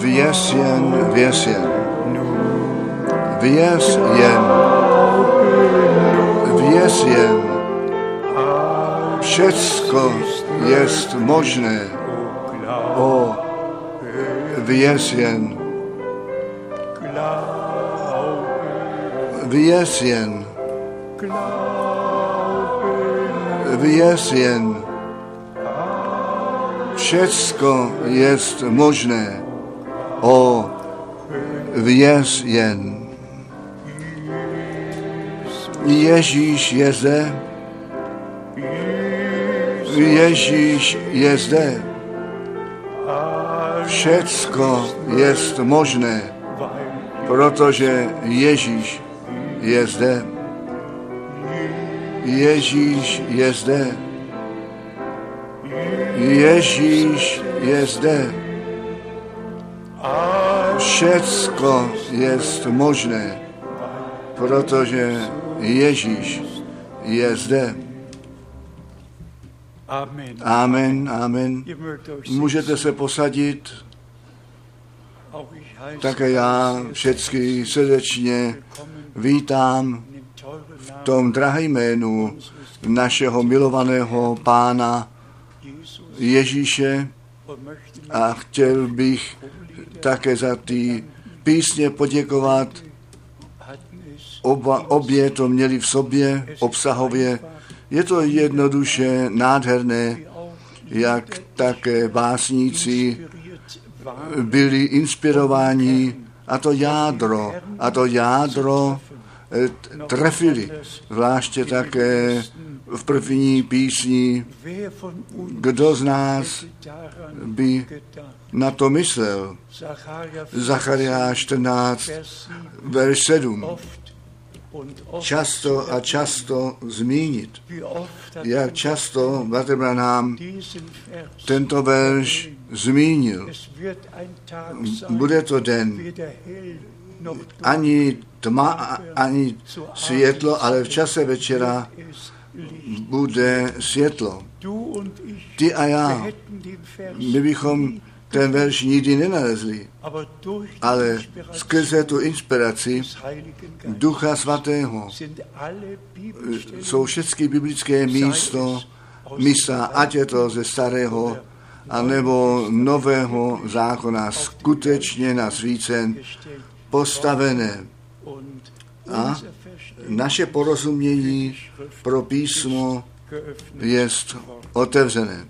wyjaśnień, wyjaśnień, wyjaśnień, wyjaśnień. Wszystko jest możne o wyjaśnień, wyjaśnień, wyjaśnień. Wszystko jest możne. O, věř jen. Ježíš je zde. Ježíš je zde. Všecko jest možné, protože Ježíš je zde. Ježíš je zde. Je. Všecko jest možné, protože Ježíš je zde. Amen, amen. Můžete se posadit. Také já všechny srdečně vítám v tom drahém jménu našeho milovaného pána Ježíše a chtěl bych také za ty písně poděkovat. Oba, obě to měli v sobě obsahově. Je to jednoduše nádherné, jak také básníci byli inspirováni a to jádro, a to jádro trefili, zvláště také v první písni, kdo z nás by na to myslel. Zachariáš 14, verš 7 často a často zmínit. Jak často Bratr nám tento verš zmínil. Bude to den, ani tma, ani světlo, ale v čase večera bude světlo. Ty a já, my bychom ten verš nikdy nenalezli, ale skrze tu inspiraci Ducha Svatého jsou všechny biblické místo, místa, ať je to ze starého anebo nového zákona, skutečně nasvícen, postavené. A naše porozumění pro písmo je otevřené.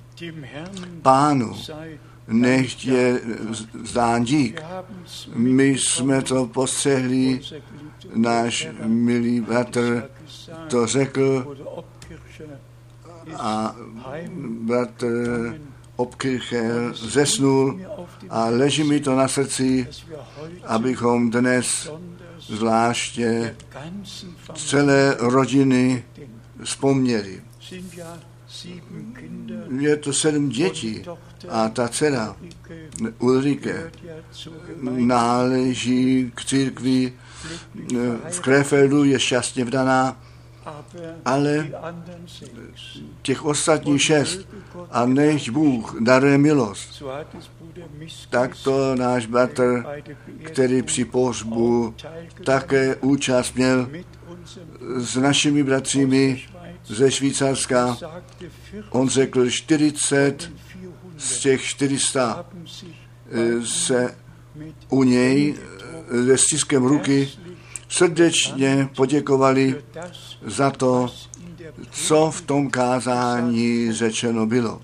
Pánu nech je zdán dík. My jsme to postřehli, náš milý bratr to řekl a bratr Obkircher zesnul a leží mi to na srdci, abychom dnes zvláště celé rodiny vzpomněli. Je to sedm dětí a ta dcera Ulrike náleží k církvi v Krefeldu, je šťastně vdaná, ale těch ostatních šest a nech Bůh daruje milost, tak to náš bratr, který při pohřbu také účast měl s našimi bratřími ze Švýcarska. On řekl 40 z těch 400 se u něj se stiskem ruky srdečně poděkovali za to, co v tom kázání řečeno bylo.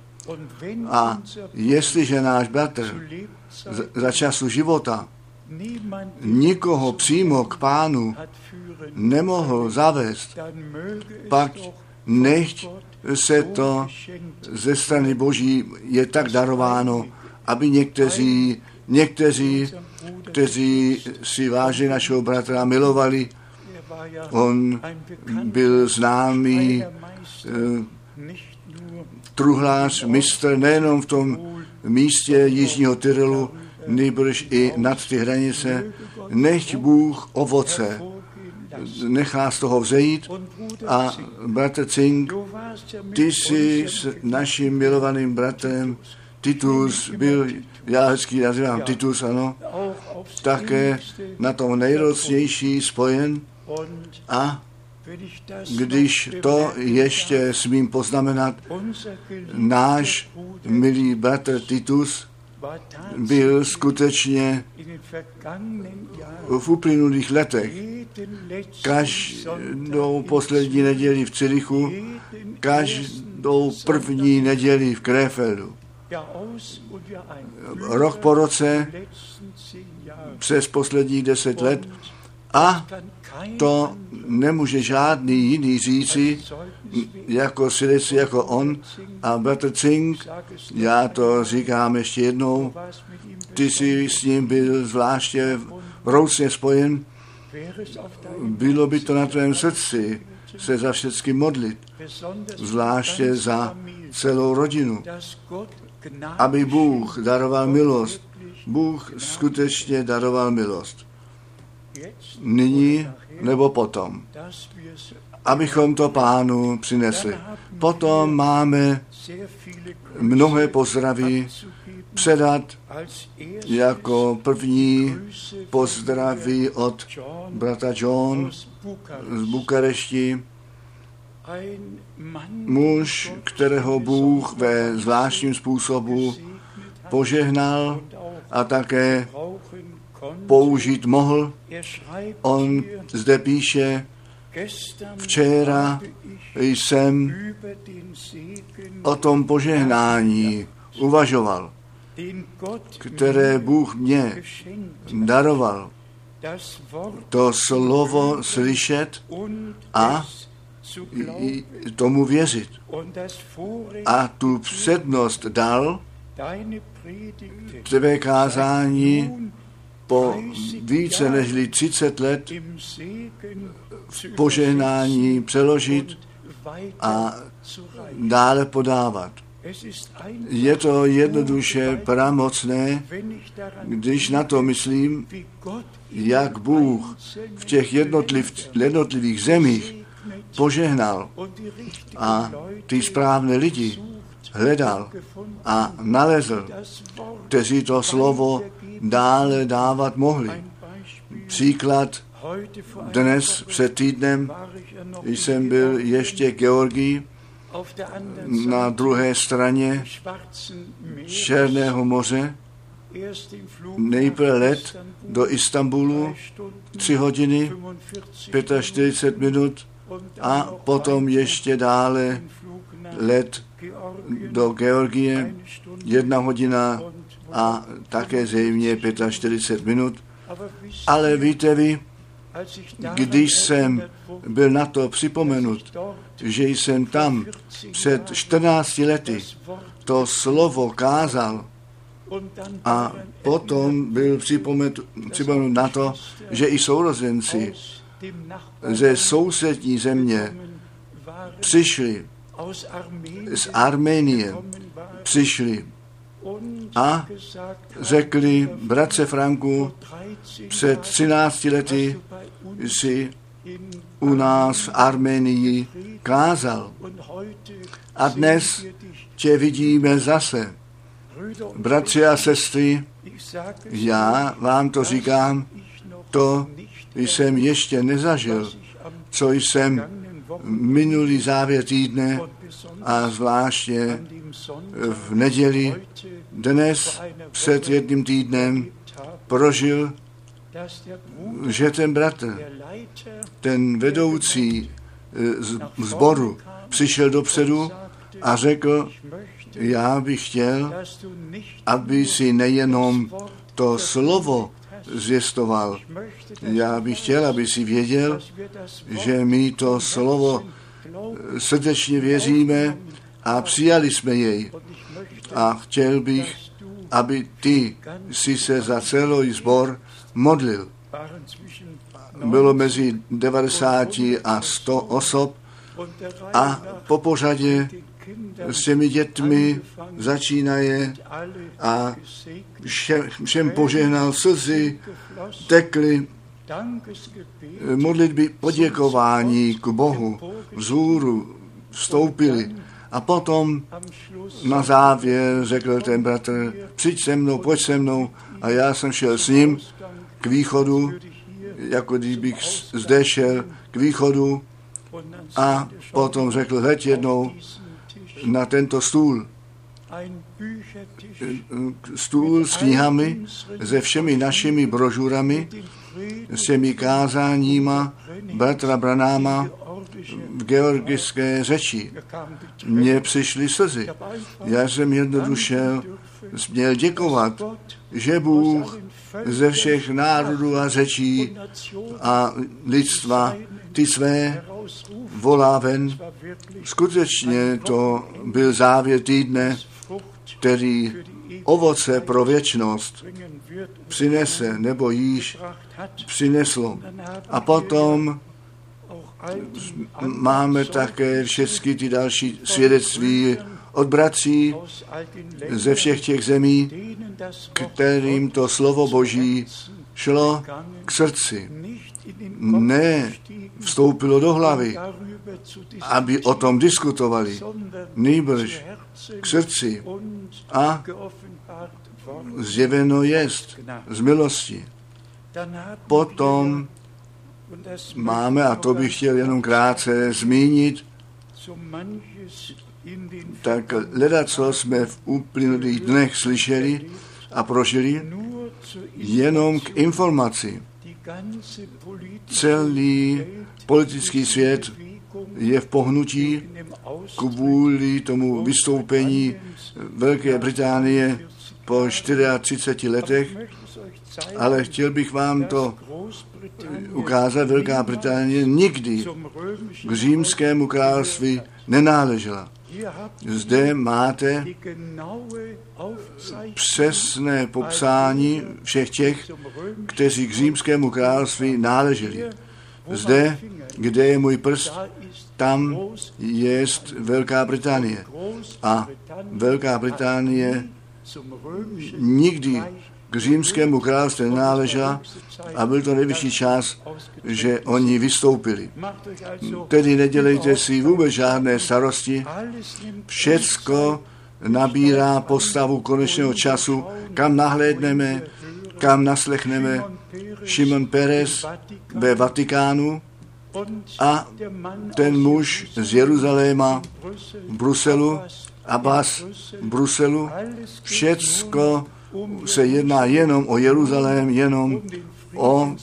A jestliže náš bratr za času života nikoho přímo k pánu nemohl zavést, pak nechť se to ze strany Boží je tak darováno, aby někteří, někteří, kteří si váží našeho bratra milovali, on byl známý eh, truhlář, mistr nejenom v tom místě Jižního Tyrolu, nejbrž i nad ty hranice. Nechť Bůh ovoce nechá z toho vzejít. A bratr Cink, ty jsi s naším milovaným bratrem, Titus byl, já hezky nazývám Titus, ano, také na tom nejrocnější spojen. A když to ještě smím poznamenat, náš milý bratr Titus byl skutečně v uplynulých letech každou poslední neděli v Cirichu, každou první neděli v Krefeldu. Rok po roce přes posledních deset let a to nemůže žádný jiný říci, jako svědectví jako on a bratr Cink, já to říkám ještě jednou, ty jsi s ním byl zvláště vroucně spojen, bylo by to na tvém srdci se za všechny modlit, zvláště za celou rodinu, aby Bůh daroval milost. Bůh skutečně daroval milost. Nyní nebo potom, abychom to pánu přinesli. Potom máme mnohé pozdraví předat jako první pozdraví od brata John z Bukarešti, muž, kterého Bůh ve zvláštním způsobu požehnal a také použít mohl. On zde píše, včera jsem o tom požehnání uvažoval, které Bůh mě daroval. To slovo slyšet a tomu věřit. A tu přednost dal tvé kázání po více než 30 let v požehnání přeložit a dále podávat. Je to jednoduše pramocné, když na to myslím, jak Bůh v těch jednotliv, jednotlivých zemích požehnal a ty správné lidi hledal a nalezl, kteří to slovo dále dávat mohli. Příklad dnes před týdnem jsem byl ještě Georgii na druhé straně Černého moře, nejprve let do Istanbulu, tři hodiny, 45 minut a potom ještě dále let do Georgie, jedna hodina a také zřejmě 45 minut. Ale víte vy, když jsem byl na to připomenut, že jsem tam před 14 lety to slovo kázal a potom byl připomenut, připomenut na to, že i sourozenci ze sousední země přišli z Arménie, přišli a řekli, bratře Franku, před 13 lety si u nás v Armenii kázal. A dnes tě vidíme zase. Bratři a sestry, já vám to říkám, to jsem ještě nezažil, co jsem minulý závěr týdne a zvláště v neděli dnes před jedním týdnem prožil, že ten bratr, ten vedoucí e, zboru, přišel dopředu a řekl, já bych chtěl, aby si nejenom to slovo zvěstoval. Já bych chtěl, aby si věděl, že my to slovo srdečně věříme a přijali jsme jej. A chtěl bych, aby ty si se za celý sbor modlil. Bylo mezi 90 a 100 osob a po pořadě s těmi dětmi začínaje a všem, všem požehnal slzy, tekly modlitby poděkování k Bohu vzhůru vstoupili A potom na závěr řekl ten bratr, přijď se mnou, pojď se mnou. A já jsem šel s ním k východu, jako kdybych zde šel k východu a potom řekl, hned jednou na tento stůl. Stůl s knihami, se všemi našimi brožurami, s těmi kázáníma bratra Branáma georgické řeči. Mně přišly slzy. Já jsem jednoduše měl děkovat, že Bůh ze všech národů a řečí a lidstva ty své volá ven. Skutečně to byl závěr týdne, který ovoce pro věčnost přinese, nebo již přineslo. A potom máme také všechny ty další svědectví od bratří ze všech těch zemí, kterým to slovo Boží šlo k srdci. Ne vstoupilo do hlavy, aby o tom diskutovali, nejbrž k srdci a zjeveno jest z milosti. Potom máme, a to bych chtěl jenom krátce zmínit, tak leda, co jsme v uplynulých dnech slyšeli a prožili, jenom k informaci. Celý politický svět je v pohnutí kvůli tomu vystoupení Velké Británie po 34 letech, ale chtěl bych vám to ukázat. Velká Británie nikdy k římskému království nenáležela. Zde máte přesné popsání všech těch, kteří k římskému království náleželi. Zde, kde je můj prst, tam je Velká Británie. A Velká Británie nikdy k římskému království nenáležela a byl to nejvyšší čas, že oni vystoupili. Tedy nedělejte si vůbec žádné starosti. Všecko nabírá postavu konečného času, kam nahlédneme, kam naslechneme Šimon Perez ve Vatikánu a ten muž z Jeruzaléma Bruselu, Abbas Bruselu, všecko se jedná jenom o Jeruzalém, jenom o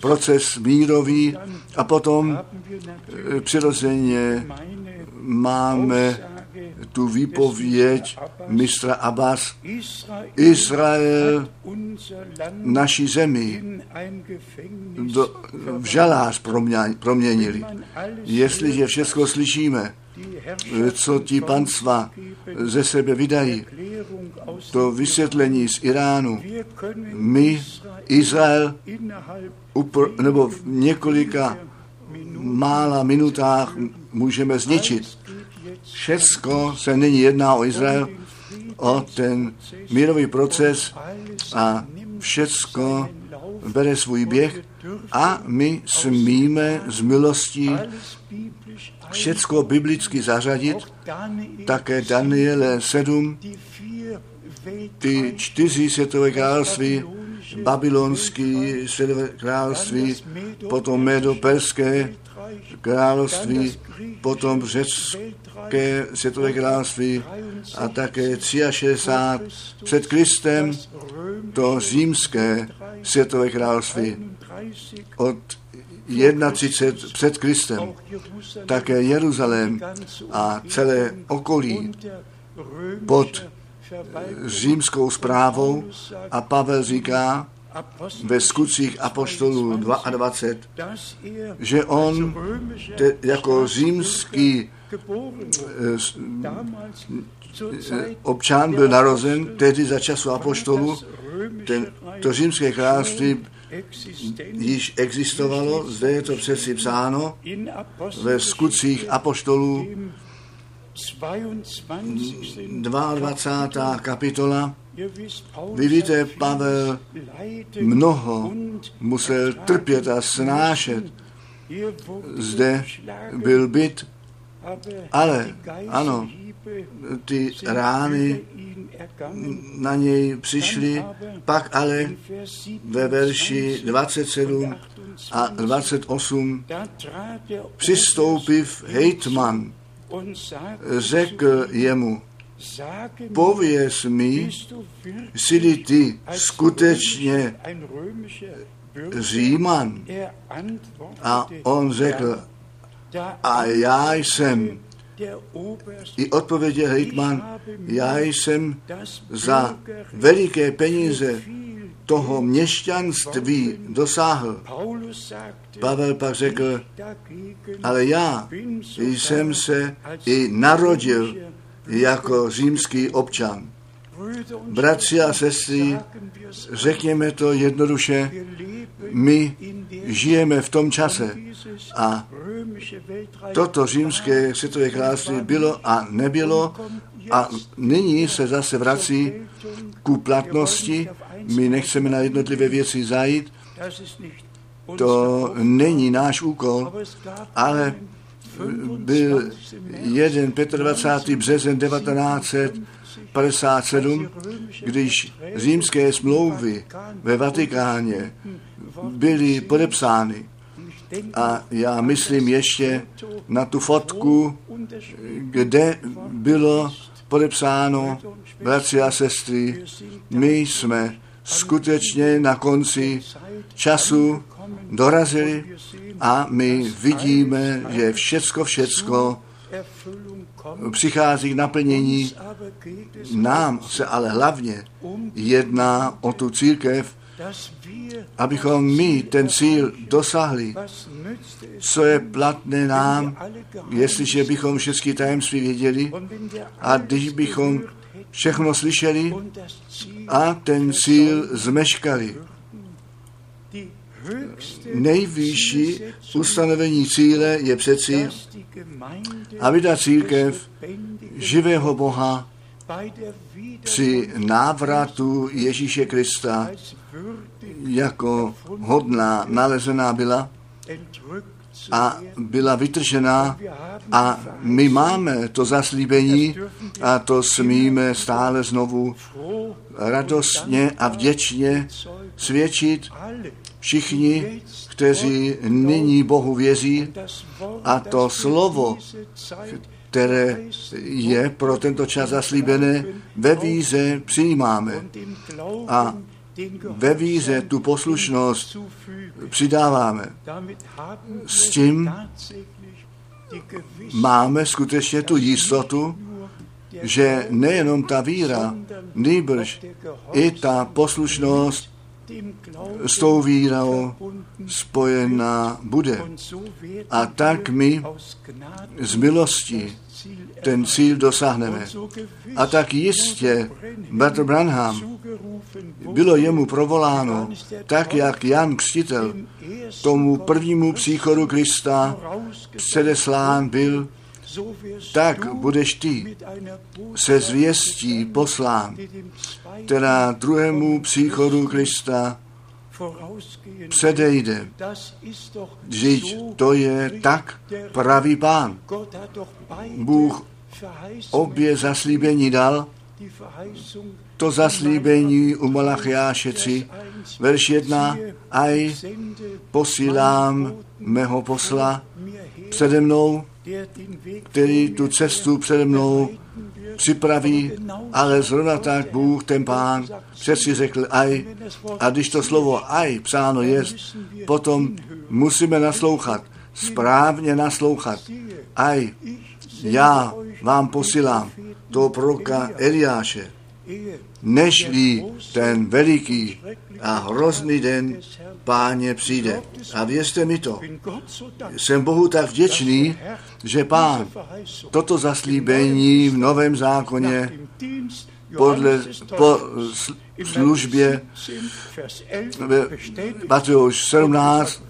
proces mírový a potom eh, přirozeně máme tu výpověď mistra Abbas. Izrael naší zemi do, v žalář proměnili. Jestliže všechno slyšíme, co ti panstva ze sebe vydají, to vysvětlení z Iránu, my, Izrael, upr, nebo v několika mála minutách můžeme zničit. Všecko se nyní jedná o Izrael, o ten mírový proces a všecko bere svůj běh a my smíme z milostí všecko biblicky zařadit, také Daniele 7, ty čtyři světové království, babylonský světové království, potom medo-perské království, potom řecké světové království a také 63 před Kristem to římské světové království. Od 31 před Kristem, také Jeruzalém a celé okolí pod římskou zprávou a Pavel říká ve skutcích apoštolů 22, že on te, jako římský eh, občan byl narozen tedy za času apoštolu, ten, to římské království již existovalo, zde je to přeci psáno ve skutcích apoštolů 22. kapitola. Vy víte, Pavel mnoho musel trpět a snášet. Zde byl byt, ale ano, ty rány na něj přišly, pak ale ve verši 27 a 28 přistoupiv hejtman, řekl jemu, pověz mi, jsi ty skutečně Říman. A on řekl, a já jsem i odpověděl hejtman, já jsem za veliké peníze toho měšťanství dosáhl. Pavel pak řekl, ale já jsem se i narodil jako římský občan. Bratři a sestry, řekněme to jednoduše, my žijeme v tom čase a toto římské světové království bylo a nebylo a nyní se zase vrací ku platnosti. My nechceme na jednotlivé věci zajít, to není náš úkol, ale byl jeden 25. březen 1957, když římské smlouvy ve Vatikáně byly podepsány. A já myslím ještě na tu fotku, kde bylo podepsáno, bratři a sestry, my jsme skutečně na konci času dorazili a my vidíme, že všecko, všecko přichází k naplnění. Nám se ale hlavně jedná o tu církev, abychom my ten cíl dosahli, co je platné nám, jestliže bychom všechny tajemství věděli a když bychom všechno slyšeli a ten cíl zmeškali. Nejvyšší ustanovení cíle je přeci, aby ta církev živého Boha při návratu Ježíše Krista jako hodná nalezená byla a byla vytržená a my máme to zaslíbení a to smíme stále znovu radostně a vděčně svědčit všichni, kteří nyní Bohu věří a to slovo, které je pro tento čas zaslíbené, ve víze přijímáme. A ve víze tu poslušnost přidáváme. S tím máme skutečně tu jistotu, že nejenom ta víra, nýbrž i ta poslušnost s tou vírou spojená bude. A tak my z milosti ten cíl dosáhneme. A tak jistě Bratr Branham bylo jemu provoláno, tak jak Jan Křtitel tomu prvnímu příchodu Krista předeslán byl, tak budeš ty se zvěstí poslán, která druhému příchodu Krista předejde. Vždyť to je tak pravý pán. Bůh obě zaslíbení dal, to zaslíbení u Malachiáše 3, verš 1, aj posílám mého posla přede mnou, který tu cestu přede mnou připraví, ale zrovna tak Bůh, ten pán, přeci řekl aj. A když to slovo aj psáno je, potom musíme naslouchat, správně naslouchat. Aj, já vám posílám toho proroka Eliáše, nežli ten veliký a hrozný den páně přijde. A věřte mi to, jsem Bohu tak vděčný, že pán toto zaslíbení v Novém zákoně podle, po službě Matouš 17,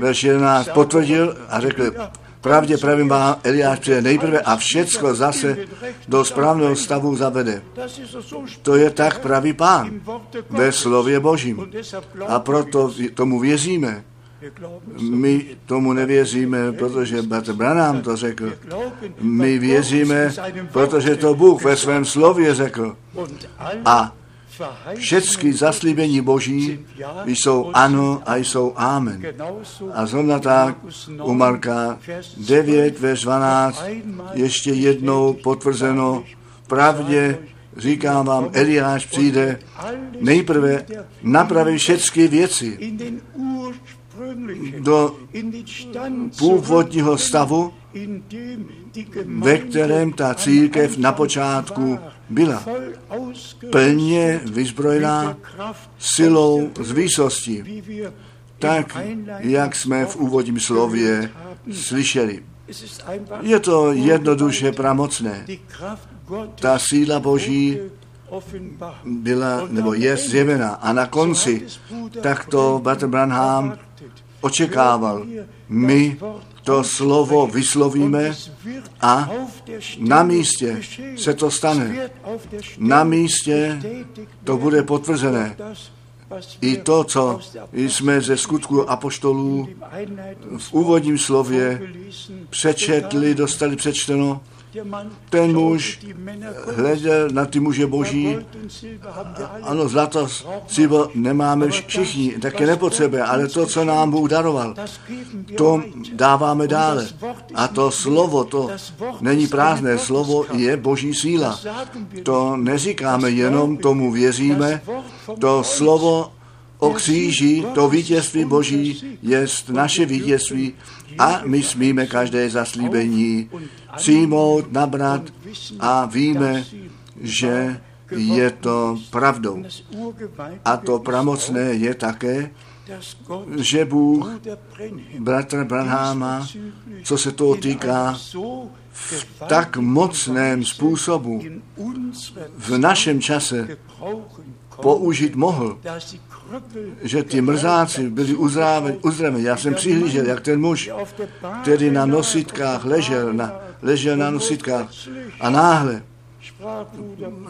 verš 11 potvrdil a řekl, Pravdě pravím vám, Eliáš přijde nejprve a všecko zase do správného stavu zavede. To je tak pravý pán ve slově Božím. A proto tomu věříme. My tomu nevěříme, protože Bratr Branham to řekl. My věříme, protože to Bůh ve svém slově řekl. A všechny zaslíbení Boží jsou ano a jsou amen. A zrovna tak u Marka 9 ve 12 ještě jednou potvrzeno pravdě říkám vám, Eliáš přijde nejprve napravit všechny věci do původního stavu, ve kterém ta církev na počátku byla plně vyzbrojená silou z výsosti, tak, jak jsme v úvodním slově slyšeli. Je to jednoduše pramocné. Ta síla Boží byla nebo je zjevena a na konci tak to Bratr Branham očekával. My to slovo vyslovíme a na místě se to stane. Na místě to bude potvrzené. I to, co jsme ze skutku apoštolů v úvodním slově přečetli, dostali přečteno, ten muž hleděl na ty muže boží. Ano, zlato, silvo nemáme všichni, taky nepotřebuje, ale to, co nám Bůh daroval, to dáváme dále. A to slovo, to není prázdné slovo, je boží síla. To neříkáme jenom, tomu věříme, to slovo o kříži, to vítězství Boží je naše vítězství a my smíme každé zaslíbení přijmout, nabrat a víme, že je to pravdou. A to pramocné je také, že Bůh bratra Branháma, co se toho týká, v tak mocném způsobu v našem čase použít mohl, že ti mrzáci byli uzdraveni. Já jsem přihlížel, jak ten muž, který na nositkách ležel, na, ležel na nositkách a náhle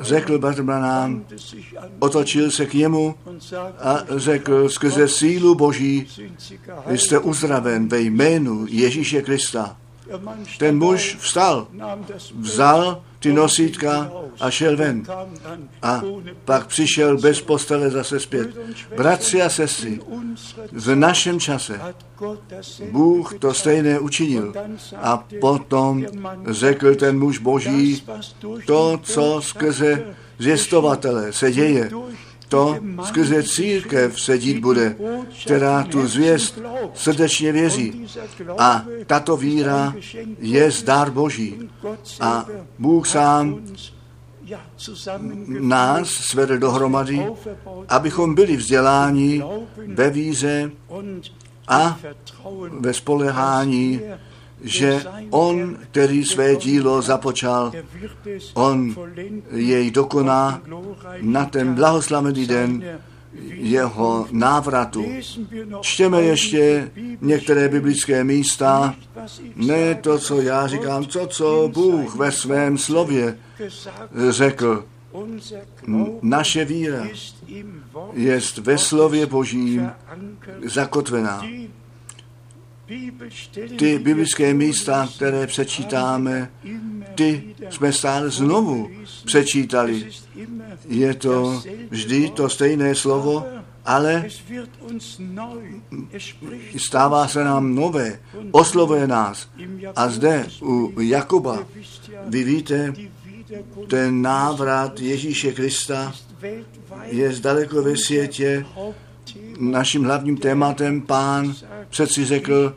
řekl Bartmanám, otočil se k němu a řekl, skrze sílu Boží jste uzdraven ve jménu Ježíše Krista. Ten muž vstal, vzal ty nosítka a šel ven. A pak přišel bez postele zase zpět. Bratři a sestry, v našem čase Bůh to stejné učinil. A potom řekl ten muž boží, to, co skrze zjistovatele se děje, to skrze církev se dít bude, která tu zvěst srdečně věří. A tato víra je zdár Boží. A Bůh sám nás svedl dohromady, abychom byli vzděláni ve víře a ve spolehání že on, který své dílo započal, on jej dokoná na ten blahoslavený den jeho návratu. Čtěme ještě některé biblické místa, ne to, co já říkám, to, co Bůh ve svém slově řekl. Naše víra je ve slově Božím zakotvená ty biblické místa, které přečítáme, ty jsme stále znovu přečítali. Je to vždy to stejné slovo, ale stává se nám nové, oslovuje nás. A zde u Jakuba, vy víte, ten návrat Ježíše Krista je zdaleko ve světě naším hlavním tématem pán přeci řekl,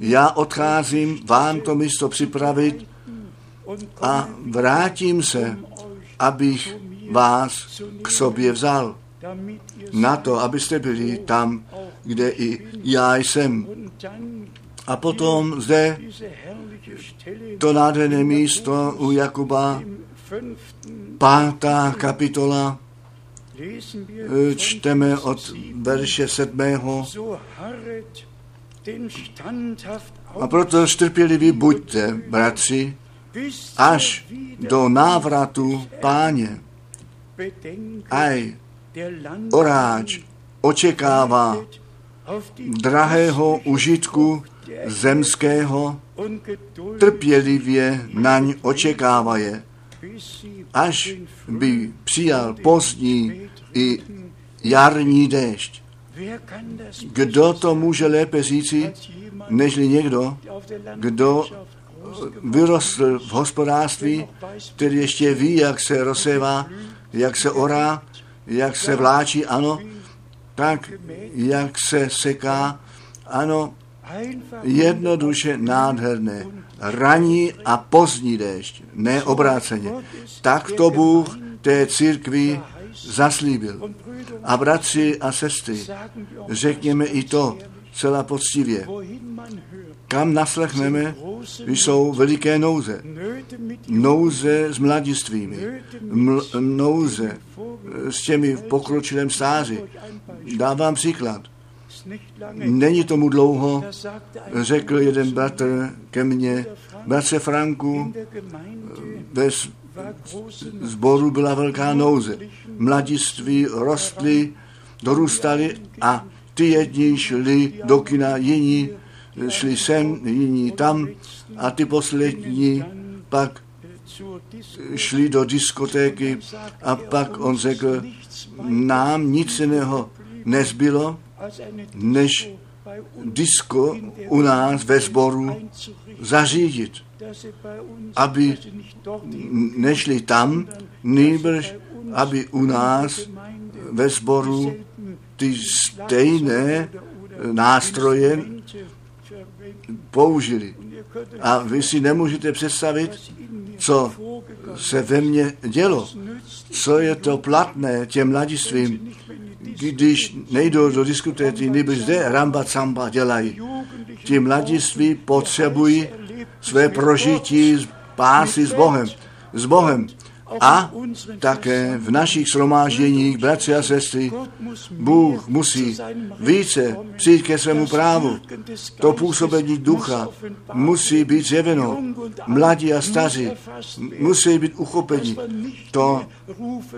já odcházím vám to místo připravit a vrátím se, abych vás k sobě vzal. Na to, abyste byli tam, kde i já jsem. A potom zde to nádherné místo u Jakuba, pátá kapitola, čteme od verše sedmého. A proto strpěliví buďte, bratři, až do návratu páně. Aj oráč očekává drahého užitku zemského trpělivě naň očekávaje, až by přijal pozdní i jarní déšť. Kdo to může lépe říci, nežli někdo, kdo vyrostl v hospodářství, který ještě ví, jak se rozsévá, jak se orá, jak se vláčí, ano, tak jak se seká, ano, jednoduše nádherné. Raní a pozdní déšť, ne obráceně. Tak to Bůh té církvi zaslíbil. A bratři a sestry, řekněme i to celá poctivě. Kam naslechneme, jsou veliké nouze. Nouze s mladistvými, ml- nouze s těmi v pokročilém stáři. Dávám příklad. Není tomu dlouho, řekl jeden bratr ke mně, bratře Franku, ve zboru byla velká nouze. Mladiství rostli, dorůstali a ty jedni šli do kina, jiní šli sem, jiní tam a ty poslední pak šli do diskotéky a pak on řekl, nám nic jiného nezbylo, než disko u nás ve sboru zařídit, aby nešli tam, nejbrž, aby u nás ve sboru ty stejné nástroje použili. A vy si nemůžete představit, co se ve mně dělo, co je to platné těm mladistvím, když nejdou do diskutéty, nebo zde ramba camba dělají. Ti mladiství potřebují své prožití z pásy s Bohem. S Bohem. A také v našich shromážděních, bratři a sestry, Bůh musí více přijít ke svému právu. To působení ducha musí být zjeveno. Mladí a staří musí být uchopeni. To,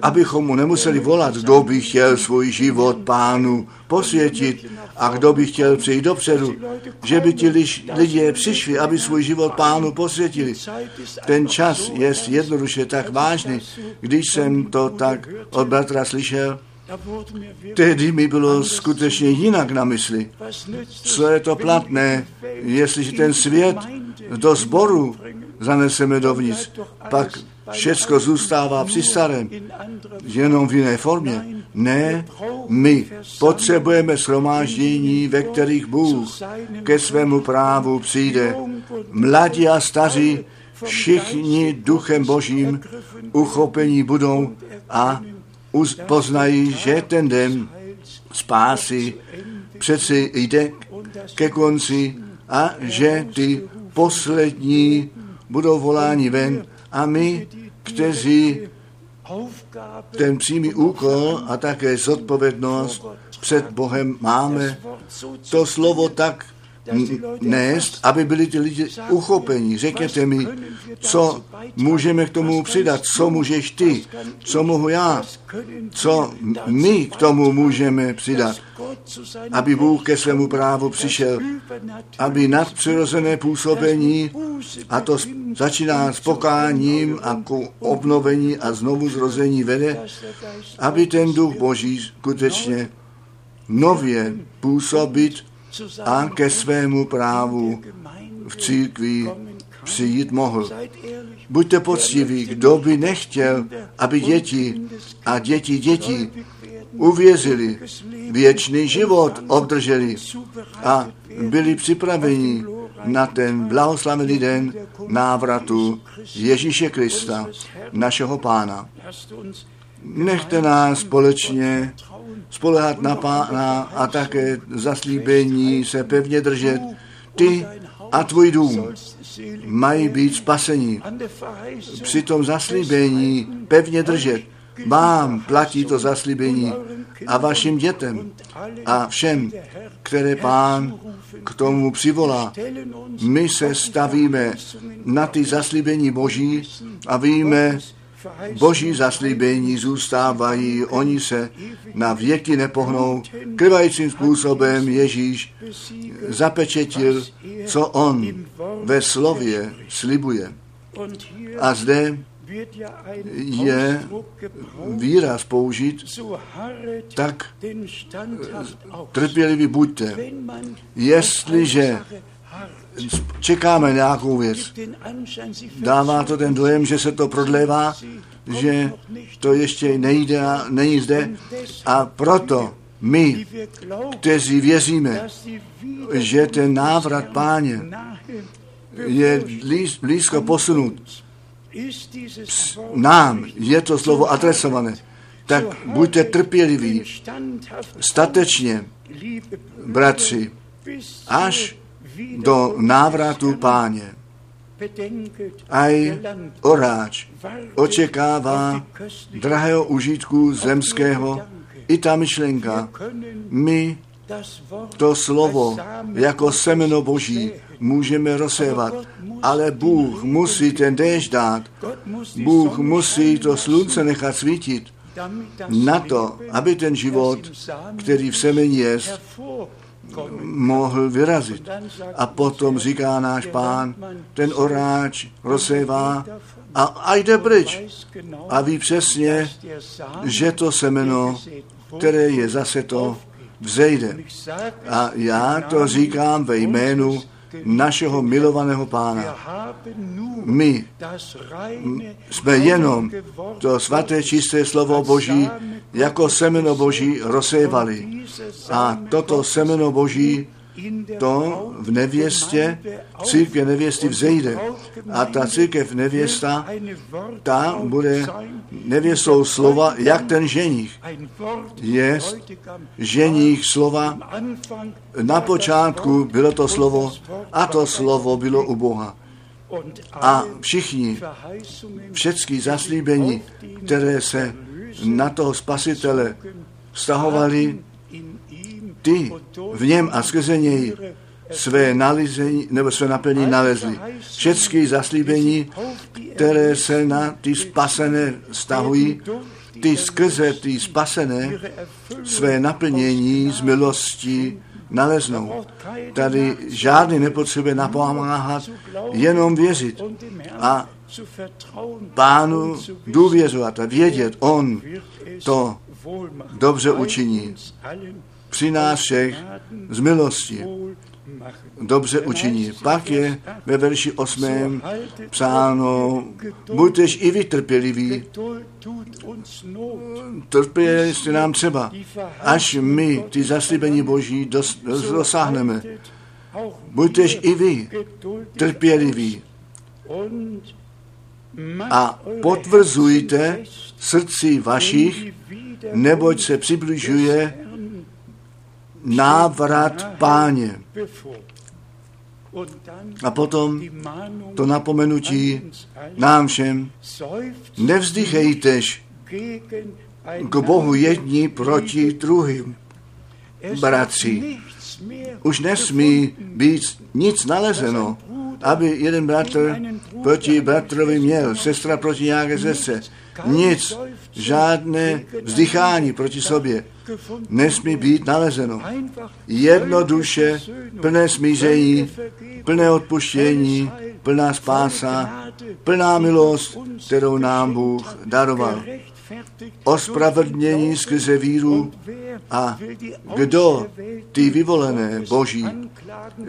abychom mu nemuseli volat, kdo by chtěl svůj život pánu posvětit a kdo by chtěl přijít dopředu, že by ti lidé přišli, aby svůj život pánu posvětili. Ten čas je jednoduše tak vážný. Když jsem to tak od bratra slyšel, Tehdy mi bylo skutečně jinak na mysli. Co je to platné, jestliže ten svět do sboru zaneseme dovnitř, pak všecko zůstává při starém, jenom v jiné formě. Ne, my potřebujeme shromáždění, ve kterých Bůh ke svému právu přijde. Mladí a staří, všichni duchem božím uchopení budou a poznají, že ten den spásy přeci jde ke konci a že ty poslední budou voláni ven a my, kteří ten přímý úkol a také zodpovědnost před Bohem máme, to slovo tak nést, aby byli ty lidi uchopeni. Řekněte mi, co můžeme k tomu přidat, co můžeš ty, co mohu já, co my k tomu můžeme přidat, aby Bůh ke svému právu přišel, aby nadpřirozené působení, a to začíná s pokáním a k obnovení a znovu zrození vede, aby ten duch Boží skutečně nově působit a ke svému právu v církvi přijít mohl. Buďte poctiví, kdo by nechtěl, aby děti a děti dětí uvěřili, věčný život obdrželi a byli připraveni na ten blahoslavený den návratu Ježíše Krista, našeho Pána. Nechte nás společně spolehat na Pána a také zaslíbení se pevně držet. Ty a tvůj dům mají být spasení. Při tom zaslíbení pevně držet. Vám platí to zaslíbení a vašim dětem a všem, které pán k tomu přivolá. My se stavíme na ty zaslíbení Boží a víme, Boží zaslíbení zůstávají, oni se na věky nepohnou. Krvajícím způsobem Ježíš zapečetil, co on ve slově slibuje. A zde je výraz použít, tak trpělivý buďte. Jestliže čekáme nějakou věc, dává to ten dojem, že se to prodlévá, že to ještě nejde a není zde. A proto my, kteří věříme, že ten návrat páně je blízko posunut, nám je to slovo adresované, tak buďte trpěliví, statečně, bratři, až do návratu páně. Aj oráč očekává drahého užitku zemského i ta myšlenka. My to slovo jako semeno boží můžeme rozsévat, ale Bůh musí ten déšť dát. Bůh musí to slunce nechat svítit na to, aby ten život, který v semeni je, mohl vyrazit. A potom říká náš pán, ten oráč rozsévá a, a jde pryč. A ví přesně, že to semeno, které je zase to, vzejde. A já to říkám ve jménu našeho milovaného pána. My jsme jenom to svaté čisté slovo Boží jako semeno Boží rozsévali. A toto semeno Boží to v nevěstě, církve nevěsty vzejde. A ta církev nevěsta, ta bude nevěstou slova, jak ten ženich. Je ženich slova. Na počátku bylo to slovo a to slovo bylo u Boha. A všichni, všechny zaslíbení, které se na toho spasitele vztahovali, ty v něm a skrze něj své nalizení, nebo své naplnění nalezli. Všechny zaslíbení, které se na ty spasené stahují, ty skrze ty spasené své naplnění z milosti naleznou. Tady žádný nepotřebuje napomáhat, jenom věřit a pánu důvěřovat a vědět, on to dobře učiní při nás všech z milosti dobře učiní. Pak je ve verši 8. psáno, buďtež i vy trpěliví, trpělivost nám třeba, až my ty zaslíbení Boží dos, dosáhneme. Buďtež i vy trpěliví a potvrzujte srdci vašich, neboť se přibližuje návrat páně. A potom to napomenutí nám všem, nevzdychejtež k Bohu jedni proti druhým. Bratři, už nesmí být nic nalezeno, aby jeden bratr proti bratrovi měl, sestra proti nějaké sestře. Nic, žádné vzdychání proti sobě nesmí být nalezeno. Jednoduše plné smíření, plné odpuštění, plná spása, plná milost, kterou nám Bůh daroval. Ospravedlnění skrze víru a kdo ty vyvolené Boží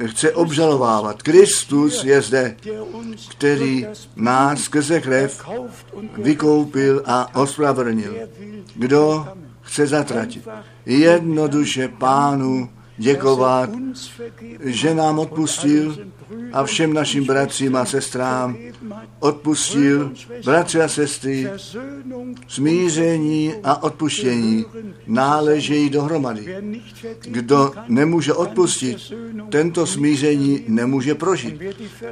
chce obžalovávat. Kristus je zde, který nás skrze krev vykoupil a ospravedlnil. Kdo chce zatratit. Jednoduše pánu děkovat, že nám odpustil a všem našim bratřím a sestrám odpustil, bratři a sestry, smíření a odpuštění náležejí dohromady. Kdo nemůže odpustit, tento smíření nemůže prožít.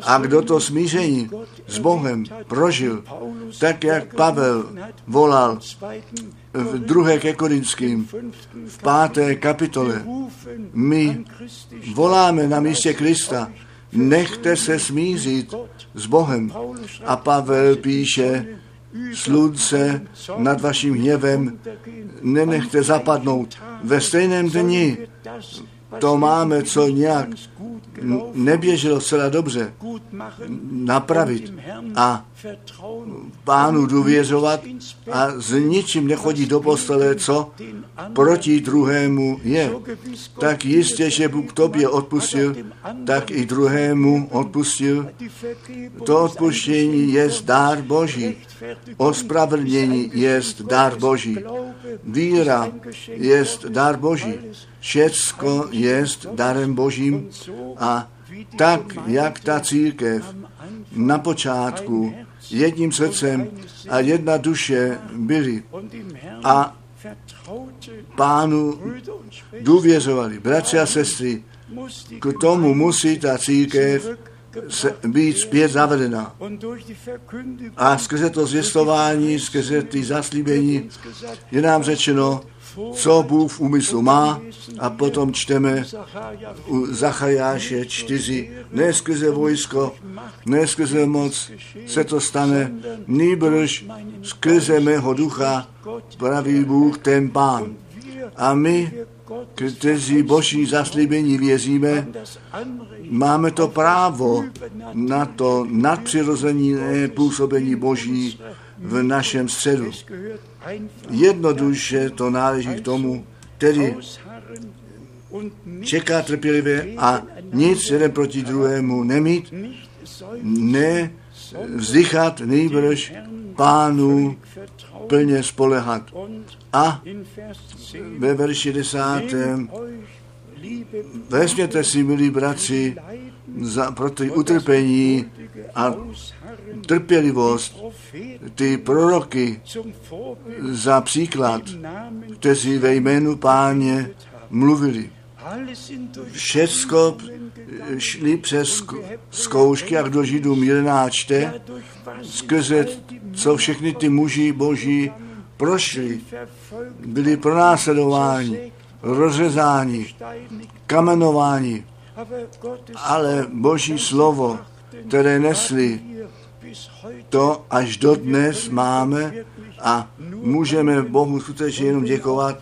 A kdo to smíření s Bohem prožil, tak jak Pavel volal v druhé ke Korinským, v páté kapitole, my voláme na místě Krista, nechte se smířit s Bohem. A Pavel píše, slunce nad vaším hněvem nenechte zapadnout. Ve stejném dni to máme, co nějak neběželo zcela dobře, napravit a pánu důvěřovat a s ničím nechodí do postele, co proti druhému je. Tak jistě, že Bůh tobě odpustil, tak i druhému odpustil. To odpuštění je dár Boží. Ospravedlnění je dár Boží. Víra je dár Boží. Všecko je darem Božím a tak, jak ta církev na počátku jedním srdcem a jedna duše byli a pánu důvěřovali. Bratři a sestry, k tomu musí ta církev se, být zpět zavedena. A skrze to zvěstování, skrze ty zaslíbení je nám řečeno, co Bůh v úmyslu má a potom čteme u Zachajáše 4. Ne skrze vojsko, ne skrze moc se to stane, nýbrž skrze mého ducha, pravý Bůh, ten Pán. A my, kteří Boží zaslíbení věříme, máme to právo na to nadpřirozené působení Boží v našem středu. Jednoduše to náleží k tomu, tedy čeká trpělivě a nic jeden proti druhému nemít, ne vzdychat, nejbrž pánu plně spolehat. A ve verši desátém vezměte si, milí bratři, za, pro ty utrpení a trpělivost, ty proroky za příklad, kteří ve jménu páně mluvili. Všecko šli přes zkoušky, jak do Židům 11 čte, skrze co všechny ty muži boží prošli, byli pronásledováni, rozřezáni, kamenováni, ale boží slovo, které nesli, to až do dnes máme a můžeme Bohu skutečně jenom děkovat.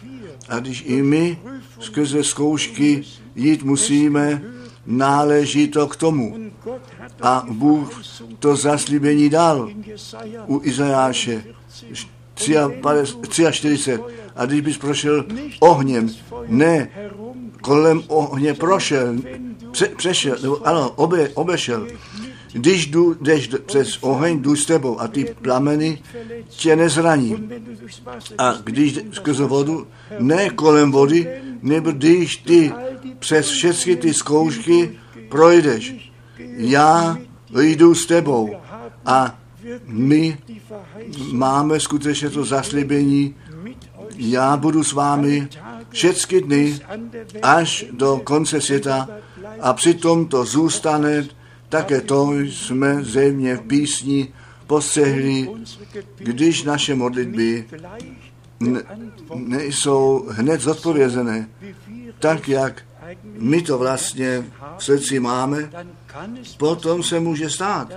A když i my skrze zkoušky jít musíme, náleží to k tomu. A Bůh to zaslíbení dal u Izajáše 43. A když bys prošel ohněm, ne kolem ohně prošel, pře, přešel, nebo ano, obe, obešel, když jdu, jdeš přes oheň, jdu s tebou a ty plameny tě nezraní. A když skrze vodu, ne kolem vody, nebo když ty přes všechny ty zkoušky projdeš. Já jdu s tebou a my máme skutečně to zaslíbení, já budu s vámi všechny dny až do konce světa a přitom to zůstane také to jsme zřejmě v písni postřehli, když naše modlitby ne, nejsou hned zodpovězené, tak jak my to vlastně v srdci máme, potom se může stát,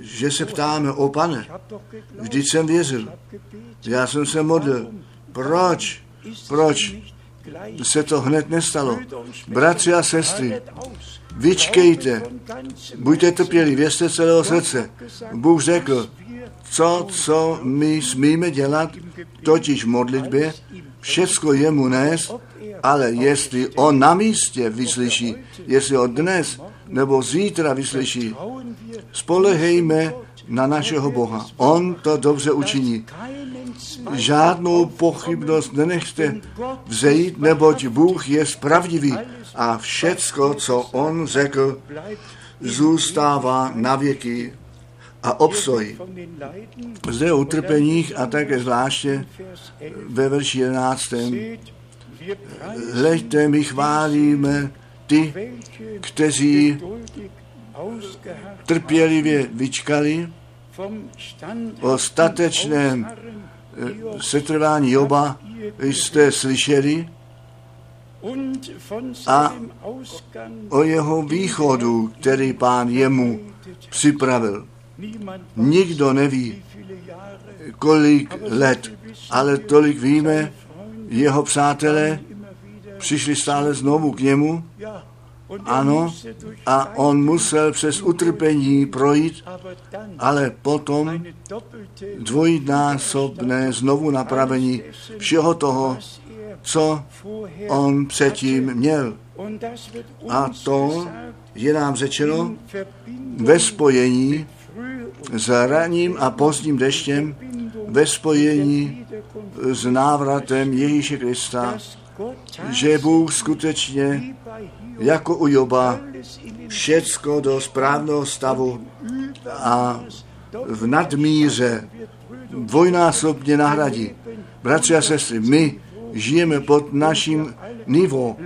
že se ptáme, o pane, vždyť jsem věřil, já jsem se modlil, proč, proč se to hned nestalo. Bratři a sestry, vyčkejte, buďte trpěli, věřte celého srdce. Bůh řekl, co, co my smíme dělat, totiž v modlitbě, všecko jemu nést, ale jestli on na místě vyslyší, jestli on dnes nebo zítra vyslyší, spolehejme na našeho Boha. On to dobře učiní. Žádnou pochybnost nenechte vzejít, neboť Bůh je pravdivý a všecko, co on řekl, zůstává na věky a obstojí. Zde o utrpeních a také zvláště ve verši 11. Hleďte, my chválíme ty, kteří trpělivě vyčkali o statečném eh, setrvání Joba, jste slyšeli, a o jeho východu, který pán jemu připravil. Nikdo neví, kolik let, ale tolik víme, jeho přátelé přišli stále znovu k němu, ano, a on musel přes utrpení projít, ale potom dvojnásobné znovu napravení všeho toho, co on předtím měl. A to je nám řečeno ve spojení s raním a pozdním deštěm, ve spojení s návratem Ježíše Krista, že Bůh skutečně jako u Joba všecko do správného stavu a v nadmíře dvojnásobně nahradí. Bratři a sestry, my žijeme pod naším nivo.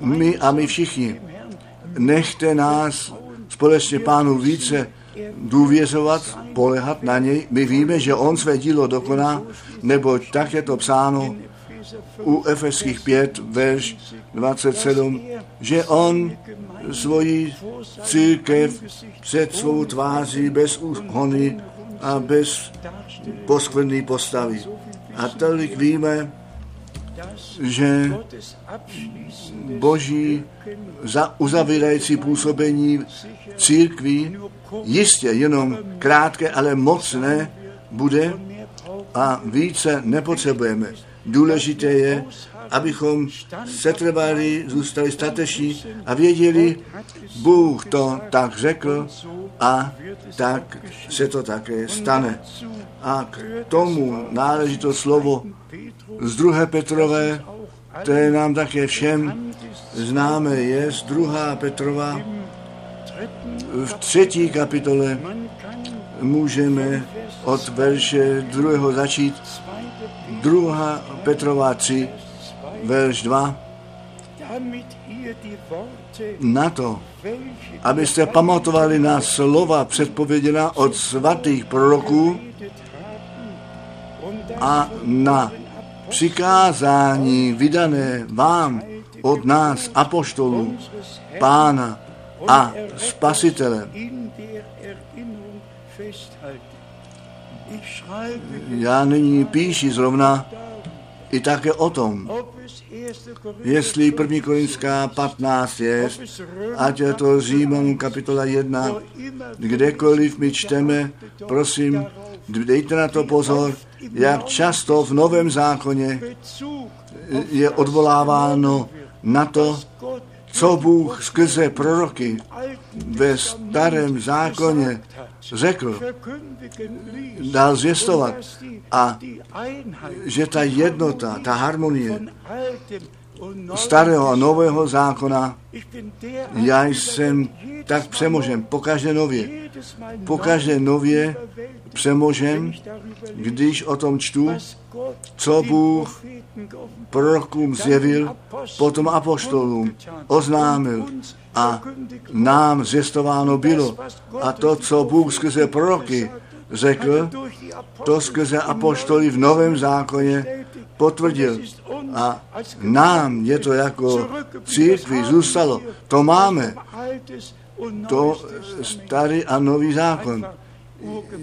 My a my všichni. Nechte nás společně pánu více důvěřovat, polehat na něj. My víme, že on své dílo dokoná, nebo tak je to psáno u Efeských 5, verš 27, že on svoji církev před svou tváří bez úhony a bez poskvrný postavy. A tolik víme, že boží za uzavírající působení církví jistě jenom krátké, ale mocné bude a více nepotřebujeme. Důležité je, abychom setrvali, zůstali stateční a věděli, Bůh to tak řekl a tak se to také stane. A k tomu náleží to slovo z druhé Petrové, které nám také všem známe, je z druhá Petrova v třetí kapitole můžeme od verše druhého začít. Druhá Petrova 3, verš 2. Na to, abyste pamatovali na slova předpověděná od svatých proroků a na přikázání vydané vám od nás, apoštolů, pána a spasitele. Já nyní píši zrovna i také o tom, jestli 1. Korinská 15 je, ať je to Římanům kapitola 1, kdekoliv my čteme, prosím, dejte na to pozor, jak často v Novém zákoně je odvoláváno na to, co Bůh skrze proroky ve starém zákoně řekl, dal zvěstovat. A že ta jednota, ta harmonie starého a nového zákona, já jsem tak přemožen pokaždé nově. Pokaždé nově přemožen, když o tom čtu, co Bůh prorokům zjevil, potom apoštolům oznámil a nám zjistováno bylo. A to, co Bůh skrze proroky řekl, to skrze apoštoly v Novém zákoně potvrdil. A nám je to jako církvi zůstalo. To máme. To starý a nový zákon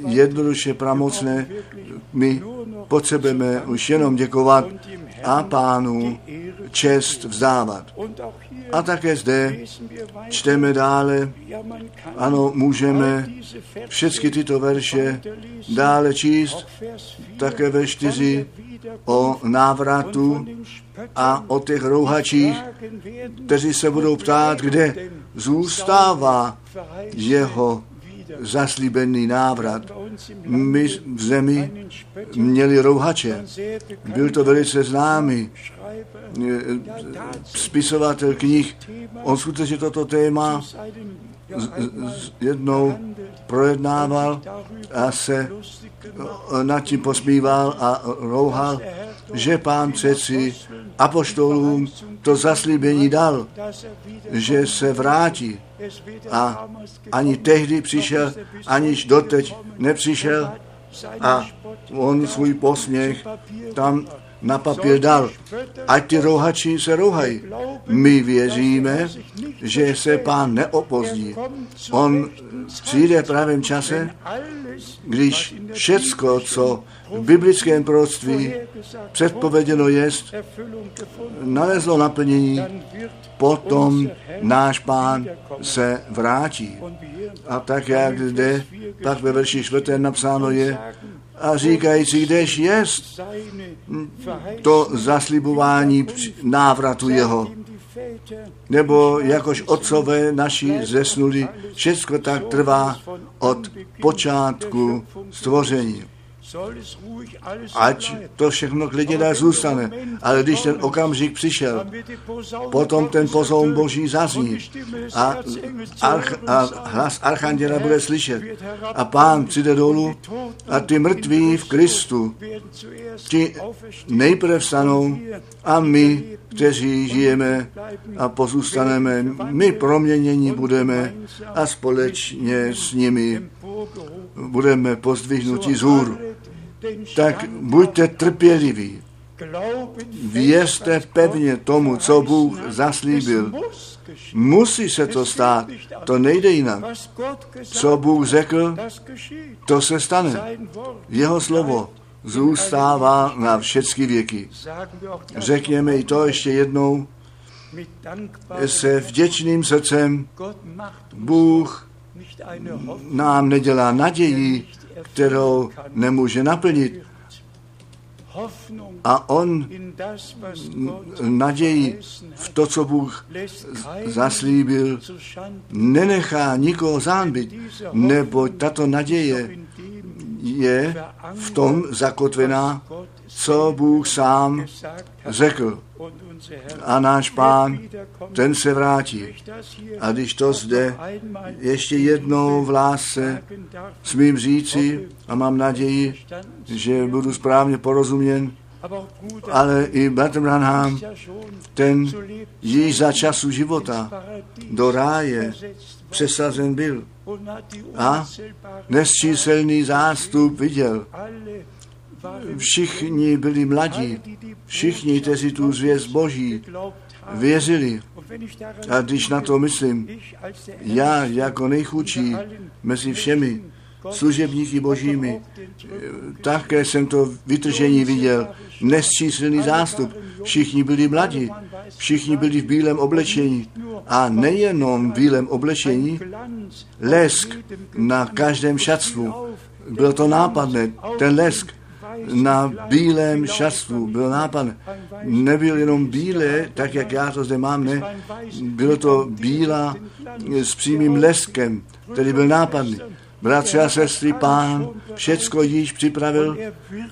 jednoduše pramocné. My potřebujeme už jenom děkovat a pánu čest vzdávat. A také zde čteme dále, ano, můžeme všechny tyto verše dále číst, také ve čtyři o návratu a o těch rouhačích, kteří se budou ptát, kde zůstává jeho zaslíbený návrat. My v zemi měli rouhače. Byl to velice známý eh, spisovatel knih. On skutečně toto téma jednou projednával a se eh, nad tím posmíval a rouhal, že pán přeci apoštolům to zaslíbení dal, že se vrátí. A ani tehdy přišel, aniž doteď nepřišel a on svůj posměch tam na papír dal. Ať ty rouhači se rouhají. My věříme, že se pán neopozdí. On přijde v pravém čase, když všecko, co v biblickém proroctví předpověděno jest, nalezlo naplnění, potom náš pán se vrátí. A tak, jak zde pak ve verši čtvrtém napsáno je, a říkající, kdež jest to zaslibování návratu jeho. Nebo jakož otcové naši zesnuli, všechno tak trvá od počátku stvoření ať to všechno klidně tak zůstane. Ale když ten okamžik přišel, potom ten pozoun boží zazní a, arch, a hlas archanděla bude slyšet. A pán přijde dolů a ty mrtví v Kristu, ti nejprve vstanou a my, kteří žijeme a pozůstaneme, my proměnění budeme a společně s nimi budeme pozdvihnuti z hůru tak buďte trpěliví. Věřte pevně tomu, co Bůh zaslíbil. Musí se to stát, to nejde jinak. Co Bůh řekl, to se stane. Jeho slovo zůstává na všechny věky. Řekněme i to ještě jednou, se vděčným srdcem Bůh nám nedělá naději, kterou nemůže naplnit. A on naději v to, co Bůh zaslíbil, nenechá nikoho zánbit, neboť tato naděje je v tom zakotvená, co Bůh sám řekl. A náš pán, ten se vrátí. A když to zde ještě jednou v lásce smím říci a mám naději, že budu správně porozuměn, ale i bratr Branham, ten již za času života do ráje přesazen byl a nesčíselný zástup viděl. Všichni byli mladí, všichni, kteří tu zvěst Boží věřili. A když na to myslím, já jako nejchudší mezi všemi služebníky božími, také jsem to vytržení viděl, nesčíslný zástup. Všichni byli mladí, všichni byli v bílém oblečení. A nejenom v bílém oblečení, lesk na každém šatstvu. Bylo to nápadné, ten lesk na bílém šatstvu byl nápadné. Nebyl jenom bílé, tak jak já to zde mám, ne. Bylo to bílá s přímým leskem, který byl nápadný. Bratři a sestry, pán všecko již připravil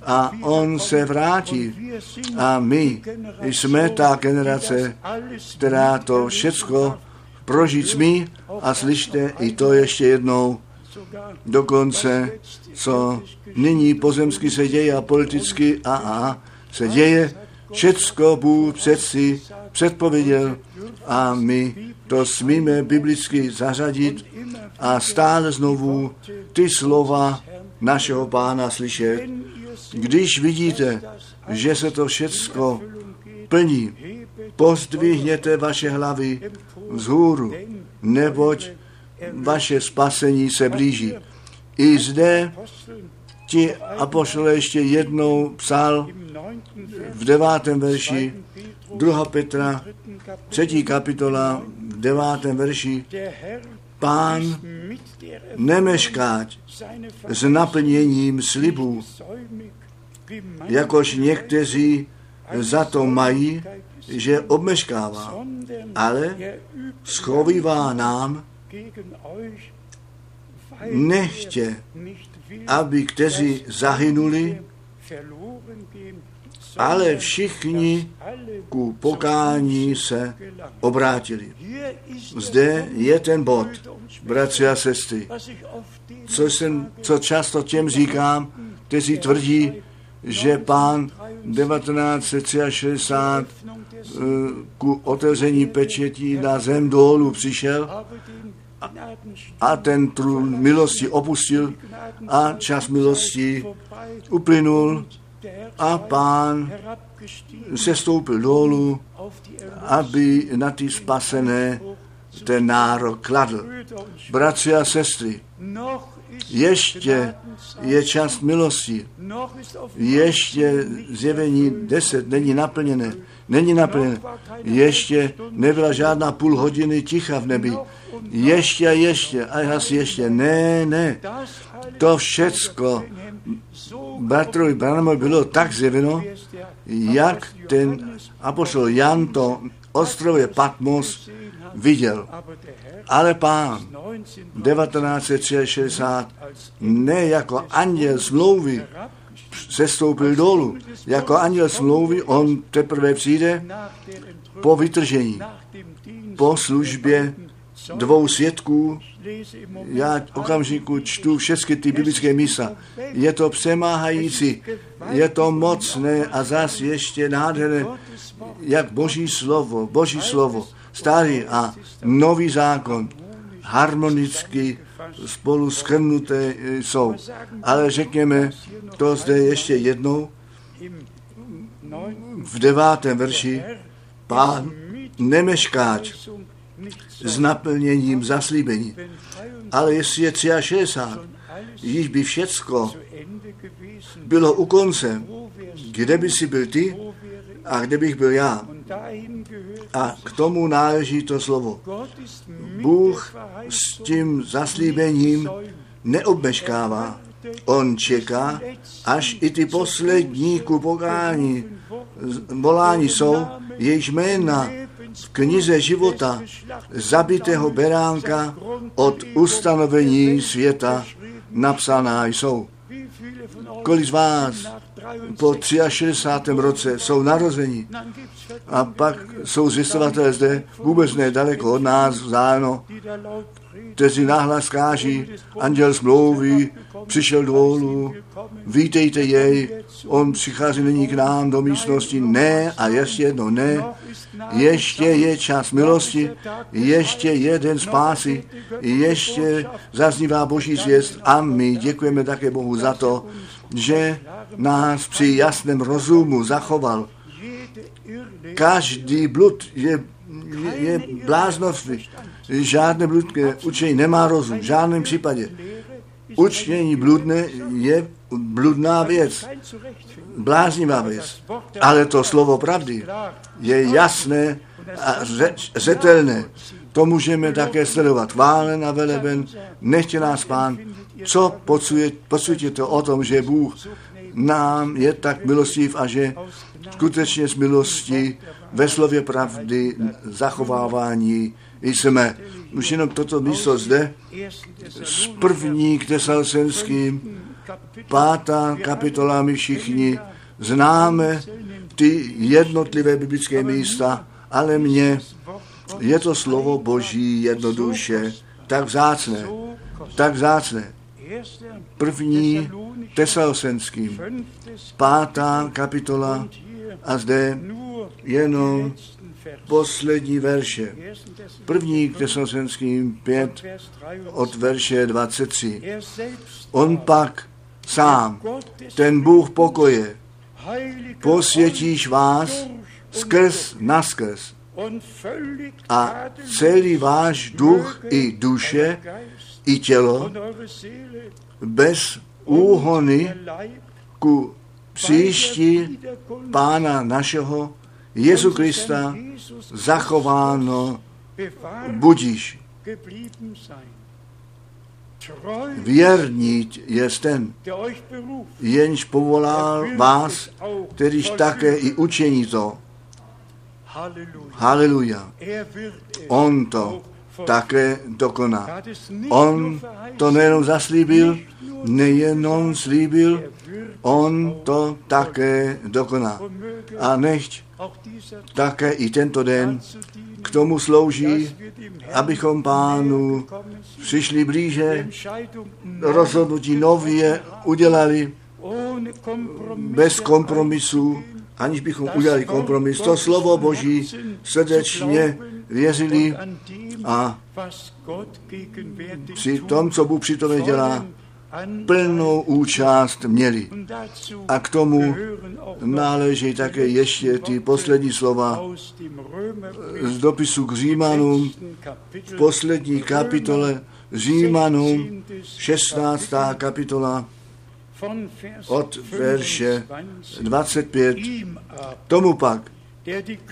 a on se vrátí. A my jsme ta generace, která to všecko prožít smí a slyšte i to ještě jednou. Dokonce, co nyní pozemsky se děje a politicky a a se děje, všecko Bůh přeci předpověděl a my to smíme biblicky zařadit a stále znovu ty slova našeho pána slyšet. Když vidíte, že se to všecko plní, pozdvihněte vaše hlavy vzhůru, neboť vaše spasení se blíží. I zde ti apoštole ještě jednou psal v devátém verši 2. Petra, třetí kapitola, v devátém verši, pán nemeškáť s naplněním slibů, jakož někteří za to mají, že obmeškává, ale schovívá nám, nechtě, aby kteří zahynuli, ale všichni ku pokání se obrátili. Zde je ten bod, bratři a sestry, co, jsem, co často těm říkám, kteří tvrdí, že pán 1963 eh, ku otevření pečetí na zem dolů přišel a ten trůn milosti opustil a čas milosti uplynul a pán sestoupil dolů, aby na ty spasené ten nárok kladl. Bratři a sestry, ještě je čas milosti. Ještě zjevení 10 není naplněné. Není naplněné. Ještě nebyla žádná půl hodiny ticha v nebi. Ještě ještě, a jas ještě. Ne, ne. To všecko bratrovi Branamovi bylo tak zjeveno, jak ten apostol Jan to ostrově Patmos viděl. Ale pán 1963 ne jako anděl smlouvy sestoupil dolů. Jako anděl smlouvy on teprve přijde po vytržení, po službě dvou svědků. Já okamžiku čtu všechny ty biblické místa. Je to přemáhající, je to mocné a zas ještě nádherné, jak Boží slovo, Boží slovo, starý a nový zákon harmonicky spolu schrnuté jsou. Ale řekněme to zde ještě jednou. V devátém verši pán nemeškáč s naplněním zaslíbení. Ale jestli je 63, již by všecko bylo u konce, kde by si byl ty a kde bych byl já. A k tomu náleží to slovo. Bůh s tím zaslíbením neobmeškává. On čeká, až i ty poslední ku pokání, volání jsou, jejichž jména v knize života zabitého beránka od ustanovení světa napsaná jsou. Kolik z vás po 63. roce jsou narození a pak jsou zjistovatelé zde vůbec nedaleko od nás vzájemno, kteří nahlas káží, anděl smlouvy, přišel dolů, vítejte jej, on přichází nyní k nám do místnosti, ne a ještě jedno ne, ještě je čas milosti, ještě je den spásy, ještě zaznívá Boží zvěst a my děkujeme také Bohu za to, že nás při jasném rozumu zachoval. Každý blud je, je, je bláznovství. Žádné bludké učení nemá rozum, v žádném případě. Učení bludné je bludná věc, bláznivá věc. Ale to slovo pravdy je jasné a řetelné. To můžeme také sledovat. Chválen a veleben, nechtě nás pán, co podsvětíte o tom, že Bůh nám je tak milostiv a že skutečně z milosti ve slově pravdy zachovávání jsme. Už jenom toto místo zde z první k tesalsenským, pátá kapitola, my všichni známe ty jednotlivé biblické místa, ale mně je to slovo Boží jednoduše tak vzácné, tak vzácné. První tesalsenským, pátá kapitola a zde jenom poslední verše. První k tesalsenským pět od verše 23. On pak sám, ten Bůh pokoje, posvětíš vás skrz naskrz a celý váš duch i duše i tělo bez úhony ku příští Pána našeho Jezu Krista zachováno budíš. Věrný je ten, jenž povolal vás, kterýž také i učení to. Haleluja. On to také dokoná. On to nejenom zaslíbil, nejenom slíbil, on to také dokoná. A nechť také i tento den k tomu slouží, abychom pánu přišli blíže, rozhodnutí nově udělali bez kompromisu, aniž bychom udělali kompromis. To slovo Boží srdečně věřili a při tom, co Bůh přitom dělá, plnou účast měli. A k tomu náleží také ještě ty poslední slova z dopisu k Římanům poslední kapitole Římanům 16. kapitola od verše 25. Tomu pak,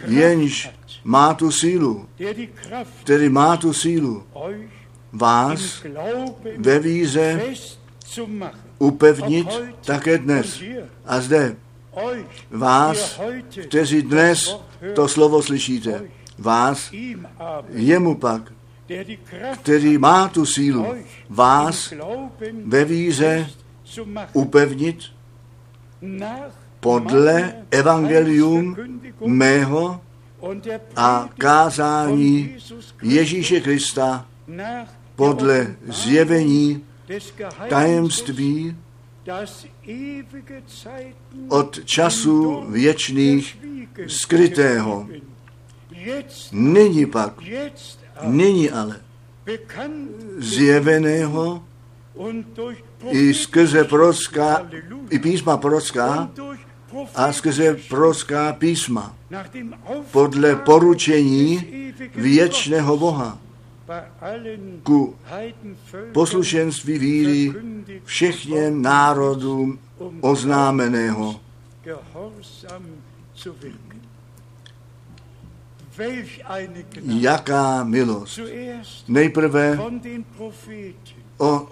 jenž má tu sílu, který má tu sílu, vás ve víze upevnit také dnes. A zde vás, kteří dnes to slovo slyšíte, vás, jemu pak, který má tu sílu, vás ve víze upevnit podle evangelium mého a kázání Ježíše Krista podle zjevení tajemství od času věčných skrytého. Nyní pak, nyní ale zjeveného i skrze prorocká, i písma prorocká a skrze prorocká písma. Podle poručení věčného Boha ku poslušenství víry všechně národům oznámeného. Jaká milost. Nejprve o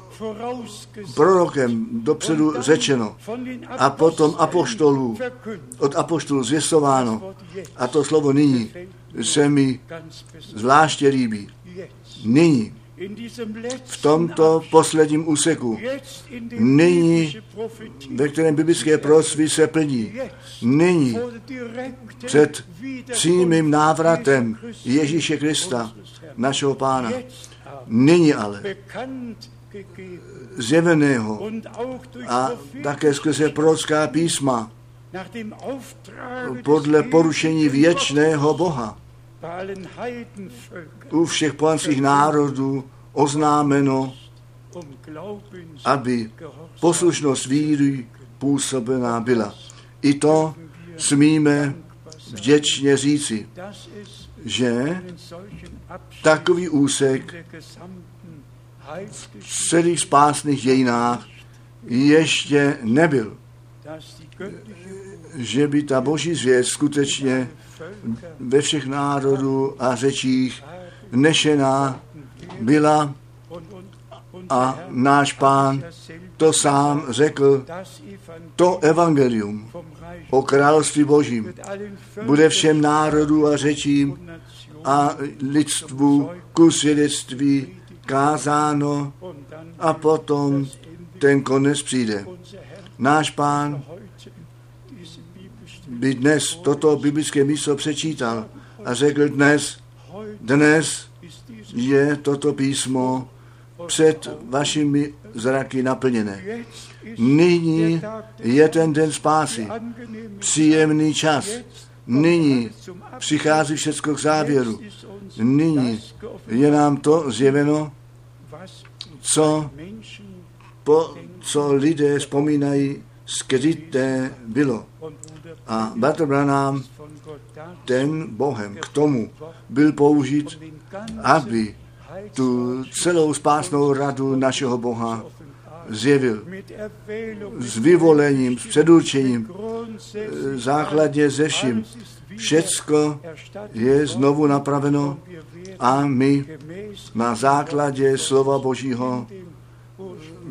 prorokem dopředu řečeno a potom apoštolů, od apoštolů zvěstováno a to slovo nyní se mi zvláště líbí. Nyní. V tomto posledním úseku, nyní, ve kterém biblické prosvy se plní, nyní před přímým návratem Ježíše Krista, našeho pána, nyní ale zjeveného a také skrze prorocká písma podle porušení věčného Boha u všech pohanských národů oznámeno, aby poslušnost víry působená byla. I to smíme vděčně říci, že takový úsek v celých spásných dějinách ještě nebyl. Že by ta boží zvěst skutečně ve všech národů a řečích nešená byla a náš pán to sám řekl, to evangelium o království božím bude všem národů a řečím a lidstvu ku svědectví kázáno a potom ten konec přijde. Náš pán by dnes toto biblické místo přečítal a řekl dnes, dnes je toto písmo před vašimi zraky naplněné. Nyní je ten den spásy, příjemný čas. Nyní přichází všechno k závěru. Nyní je nám to zjeveno, co, po, co lidé vzpomínají, skryté bylo. A Bratr Branham, ten Bohem k tomu byl použit, aby tu celou spásnou radu našeho Boha zjevil s vyvolením, s předurčením, základně ze vším. Všecko je znovu napraveno a my na základě slova Božího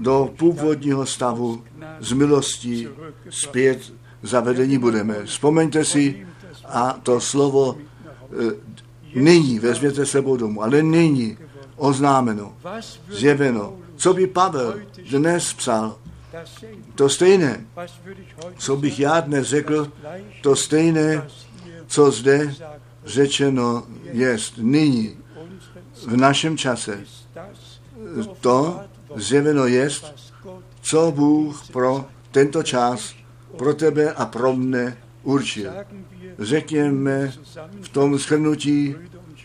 do původního stavu z milostí zpět zavedení budeme. Vzpomeňte si a to slovo e, nyní vezměte sebou domů, ale nyní oznámeno, zjeveno. Co by Pavel dnes psal, to stejné, co bych já dnes řekl, to stejné, co zde řečeno jest nyní, v našem čase. To zjeveno jest, co Bůh pro tento čas pro tebe a pro mne určil. Řekněme v tom shrnutí,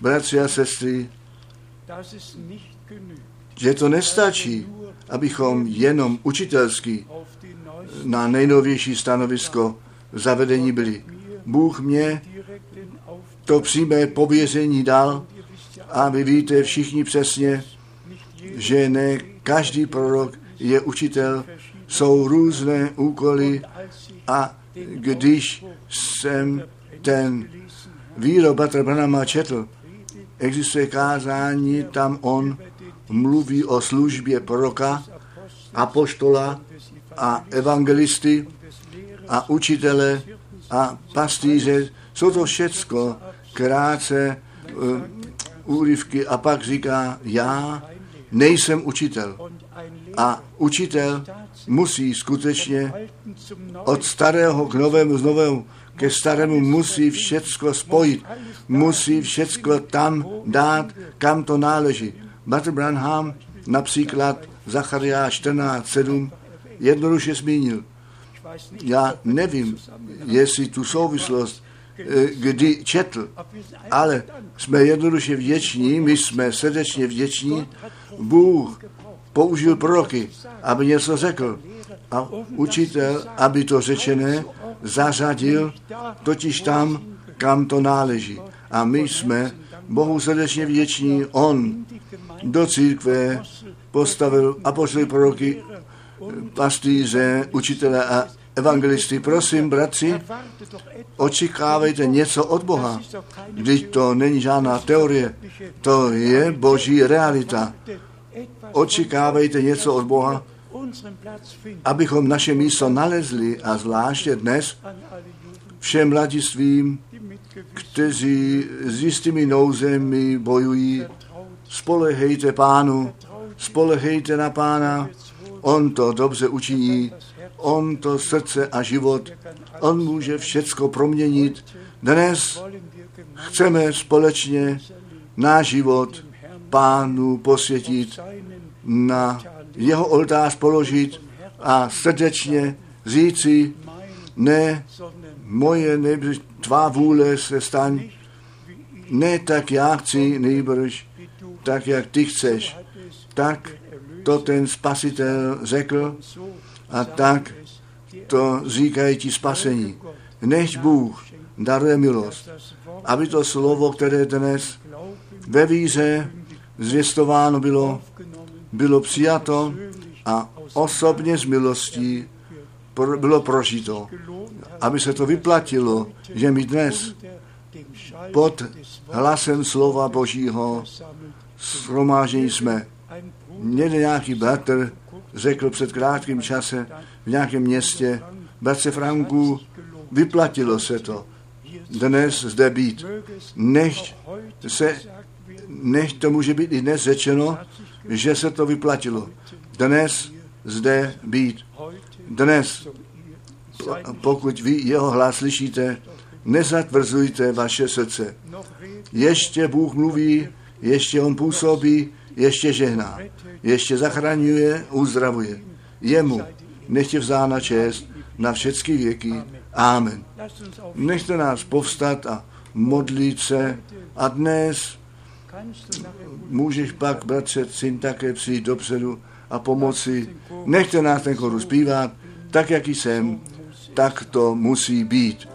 bratři a sestry, že to nestačí, abychom jenom učitelsky na nejnovější stanovisko zavedení byli. Bůh mě to přímé pověření dal a vy víte všichni přesně, že ne každý prorok je učitel, jsou různé úkoly. A když jsem ten výrok Batra Branama četl, existuje kázání, tam on mluví o službě proroka, apoštola a evangelisty a učitele a pastýře. Jsou to všecko krátce uh, úryvky. A pak říká, já nejsem učitel. A učitel musí skutečně od starého k novému, z novému ke starému musí všecko spojit, musí všecko tam dát, kam to náleží. Bater Branham například Zacharia 14.7 jednoduše zmínil. Já nevím, jestli tu souvislost kdy četl, ale jsme jednoduše vděční, my jsme srdečně vděční. Bůh použil proroky, aby něco řekl. A učitel, aby to řečené zařadil totiž tam, kam to náleží. A my jsme Bohu srdečně vděční. On do církve postavil apostoly proroky, pastýře, učitele a evangelisty. Prosím, bratři, očekávejte něco od Boha. Když to není žádná teorie, to je boží realita. Očekávejte něco od Boha, abychom naše místo nalezli a zvláště dnes všem mladistvím, kteří s jistými nouzemi bojují, spolehejte pánu, spolehejte na pána, on to dobře učiní, on to srdce a život, on může všecko proměnit. Dnes chceme společně náš život pánu posvětit, na jeho oltář položit a srdečně říci, ne, moje nejbrž, tvá vůle se staň, ne tak já chci, nejbrž tak, jak ty chceš. Tak to ten spasitel řekl a tak to říkají ti spasení. Nechť Bůh daruje milost, aby to slovo, které dnes ve víře zvěstováno bylo, bylo přijato a osobně z milostí bylo prožito. Aby se to vyplatilo, že my dnes pod hlasem slova Božího shromážení jsme. Někde nějaký bratr řekl před krátkým čase v nějakém městě, bratře Franku, vyplatilo se to dnes zde být. Nechť se nech to může být i dnes řečeno, že se to vyplatilo. Dnes zde být. Dnes, pokud vy jeho hlas slyšíte, nezatvrzujte vaše srdce. Ještě Bůh mluví, ještě On působí, ještě žehná, ještě zachraňuje, uzdravuje. Jemu nechtě vzána čest na všechny věky. Amen. Nechte nás povstat a modlit se a dnes můžeš pak, bratře, syn také přijít dopředu a pomoci. Nechte nás ten chorus zpívat, tak, jaký jsem, tak to musí být.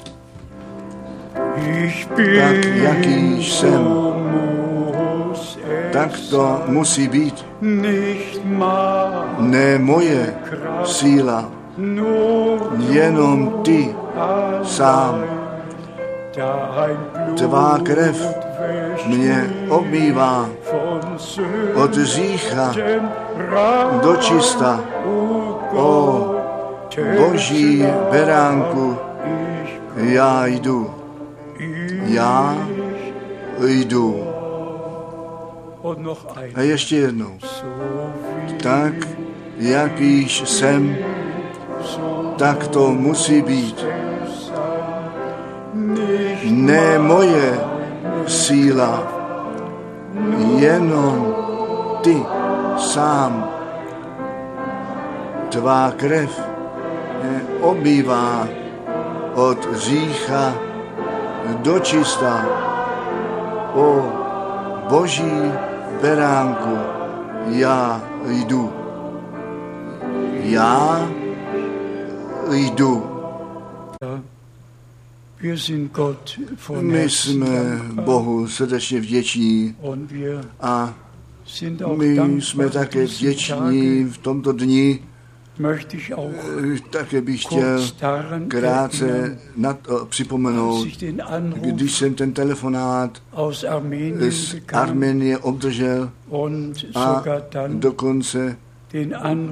Tak, jaký jsem, tak to musí být. Ne moje síla, jenom ty sám. Tvá krev mě obmývá od řícha do čista. O boží beránku, já jdu. Já jdu. A ještě jednou. Tak, jak již jsem, tak to musí být. Ne moje síla, jenom ty sám. Tvá krev obývá od řícha do čista. O boží beránku, Já jdu. Já jdu. My jsme Bohu srdečně vděční a my jsme také vděční v tomto dni. Eh, Také bych chtěl krátce erinnern, na to als připomenout, když jsem ten telefonát z bekam Arménie obdržel a dokonce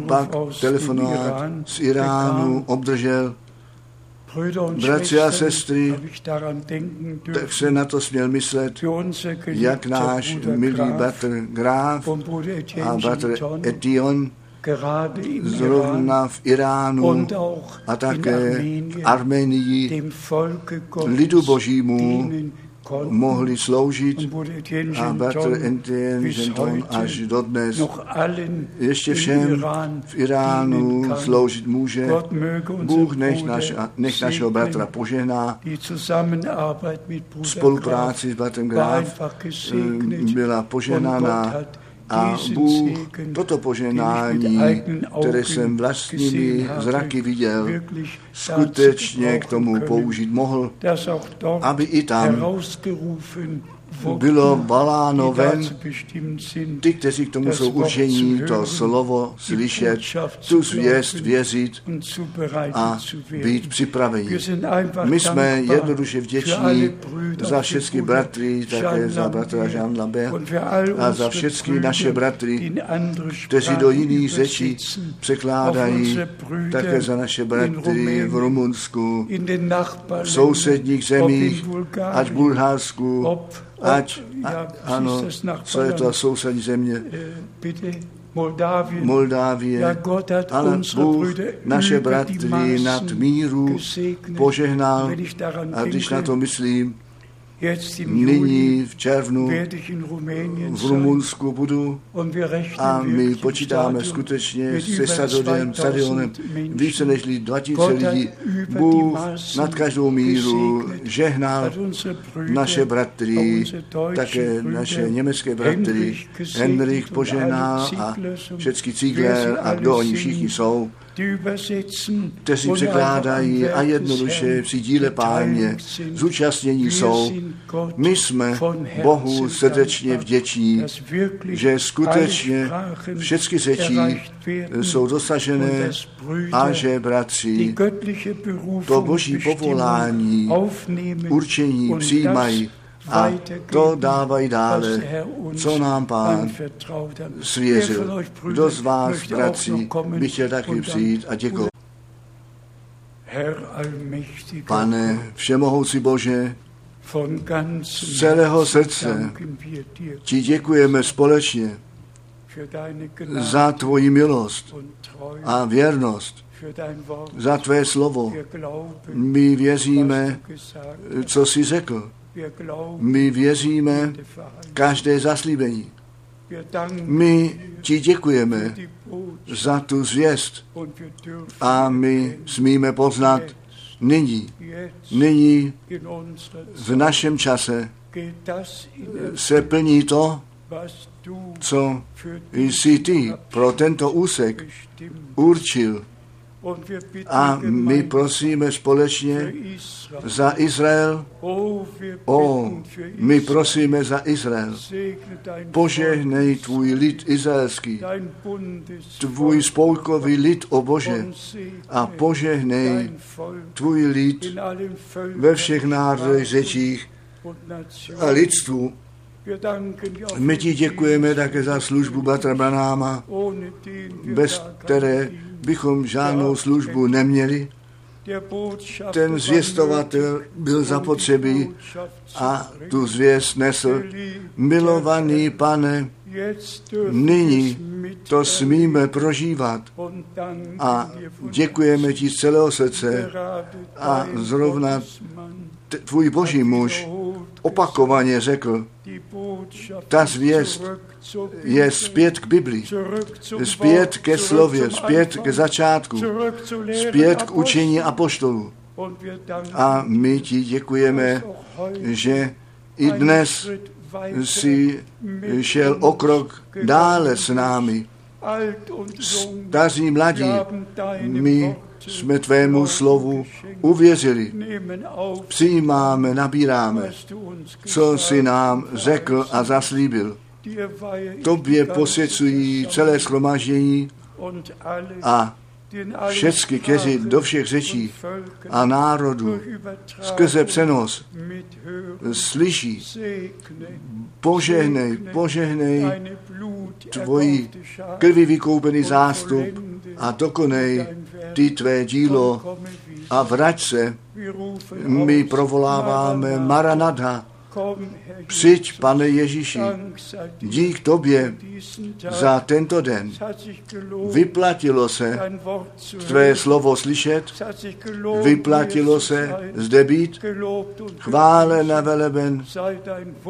pak telefonát z Iránu obdržel, Bratři a sestry, tak se na to směl myslet, jak náš milý Graf bratr Graf a bratr Etion zrovna v Iránu a také v Armenii lidu božímu mohli sloužit a bratr Genton až dodnes ještě všem v Iránu sloužit může. Bůh nech, naš, nech našeho bratra požehná. Spolupráci s bratrem Graf eh, byla požehnána a Bůh toto eigenen které jsem vlastními zraky viděl, skutečně k tomu použít mohl, aby i tam bylo wurden, baláno die ven. dazu bestimmt sind, ty, kteří k tomu jsou určení, to slovo slyšet, tu zvěst věřit a být připraveni. My jsme jednoduše vděční za všechny bratry, také za bratra Jean Lambert a za všechny naše bratry, kteří do jiných řečí překládají, také za naše bratry v Rumunsku, v sousedních zemích, ať v Bulharsku, ať, a, ano, co je to sousední země. Ja, Moldávie, ale Bůh naše bratry nad míru požehnal. A když na to myslím, nyní v červnu v. Rumunsku budu a my počítáme skutečně se stadionem, 2000 stadionem Menschen. více než 2000 Gott hat lidí. Bůh nad každou míru žehnal naše bratry, také naše německé bratry. Požehnal alle a všechny Ziegler sie a kdo oni všichni jsou, kteří překládají a jednoduše při díle páně zúčastnění jsou. My jsme Bohu srdečně vděční, že skutečně všechny řečí jsou dosažené a že bratři to boží povolání, určení přijímají a to dávají dále, co nám pán svěřil. Kdo z vás, bratři, kommen by chtěl taky přijít a děkovat. Allmächtiger, Pane, všemohoucí Bože, z celého srdce ti děkujeme společně za tvoji milost a věrnost, za tvé slovo. My věříme, co jsi řekl. My věříme každé zaslíbení. My ti děkujeme za tu zvěst a my smíme poznat nyní, nyní v našem čase se plní to, co jsi ty pro tento úsek určil. A my prosíme společně za Izrael. O, my prosíme za Izrael. Požehnej tvůj lid izraelský, tvůj spolkový lid, o Bože, a požehnej tvůj lid ve všech národech, řečích a lidstvu. My ti děkujeme také za službu Batra wir bez které bychom žádnou službu neměli. Ten zvěstovatel byl zapotřebí a tu zvěst nesl. Milovaný pane, nyní to smíme prožívat a děkujeme ti z celého srdce. A zrovna Tvůj boží muž opakovaně řekl, ta zvěst je zpět k Bibli, zurück zum zpět ke slově, zpět ke začátku, zpět k učení apoštolů. A my ti děkujeme, že i dnes si šel o krok dále s námi. Staří mladí, my jsme tvému slovu uvěřili. Přijímáme, nabíráme, co si nám řekl a zaslíbil. Tobě posvěcují celé schromaždění a všecky keři do všech řečí a národů skrze přenos slyší. Požehnej, požehnej tvoji krvi vykoupený zástup a dokonej ty tvé dílo a vrať se. My provoláváme Maranatha, Přijď, pane Ježíši, dík tobě za tento den. Vyplatilo se tvé slovo slyšet, vyplatilo se zde být, chvále na veleben,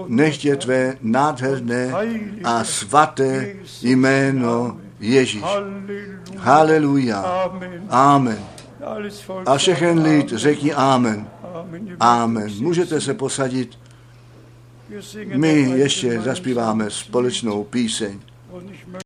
nechtě tvé nádherné a svaté jméno Ježíš. Haleluja. Amen. A všechen lid řekni Amen. Amen. Můžete se posadit. My ještě zaspíváme společnou píseň.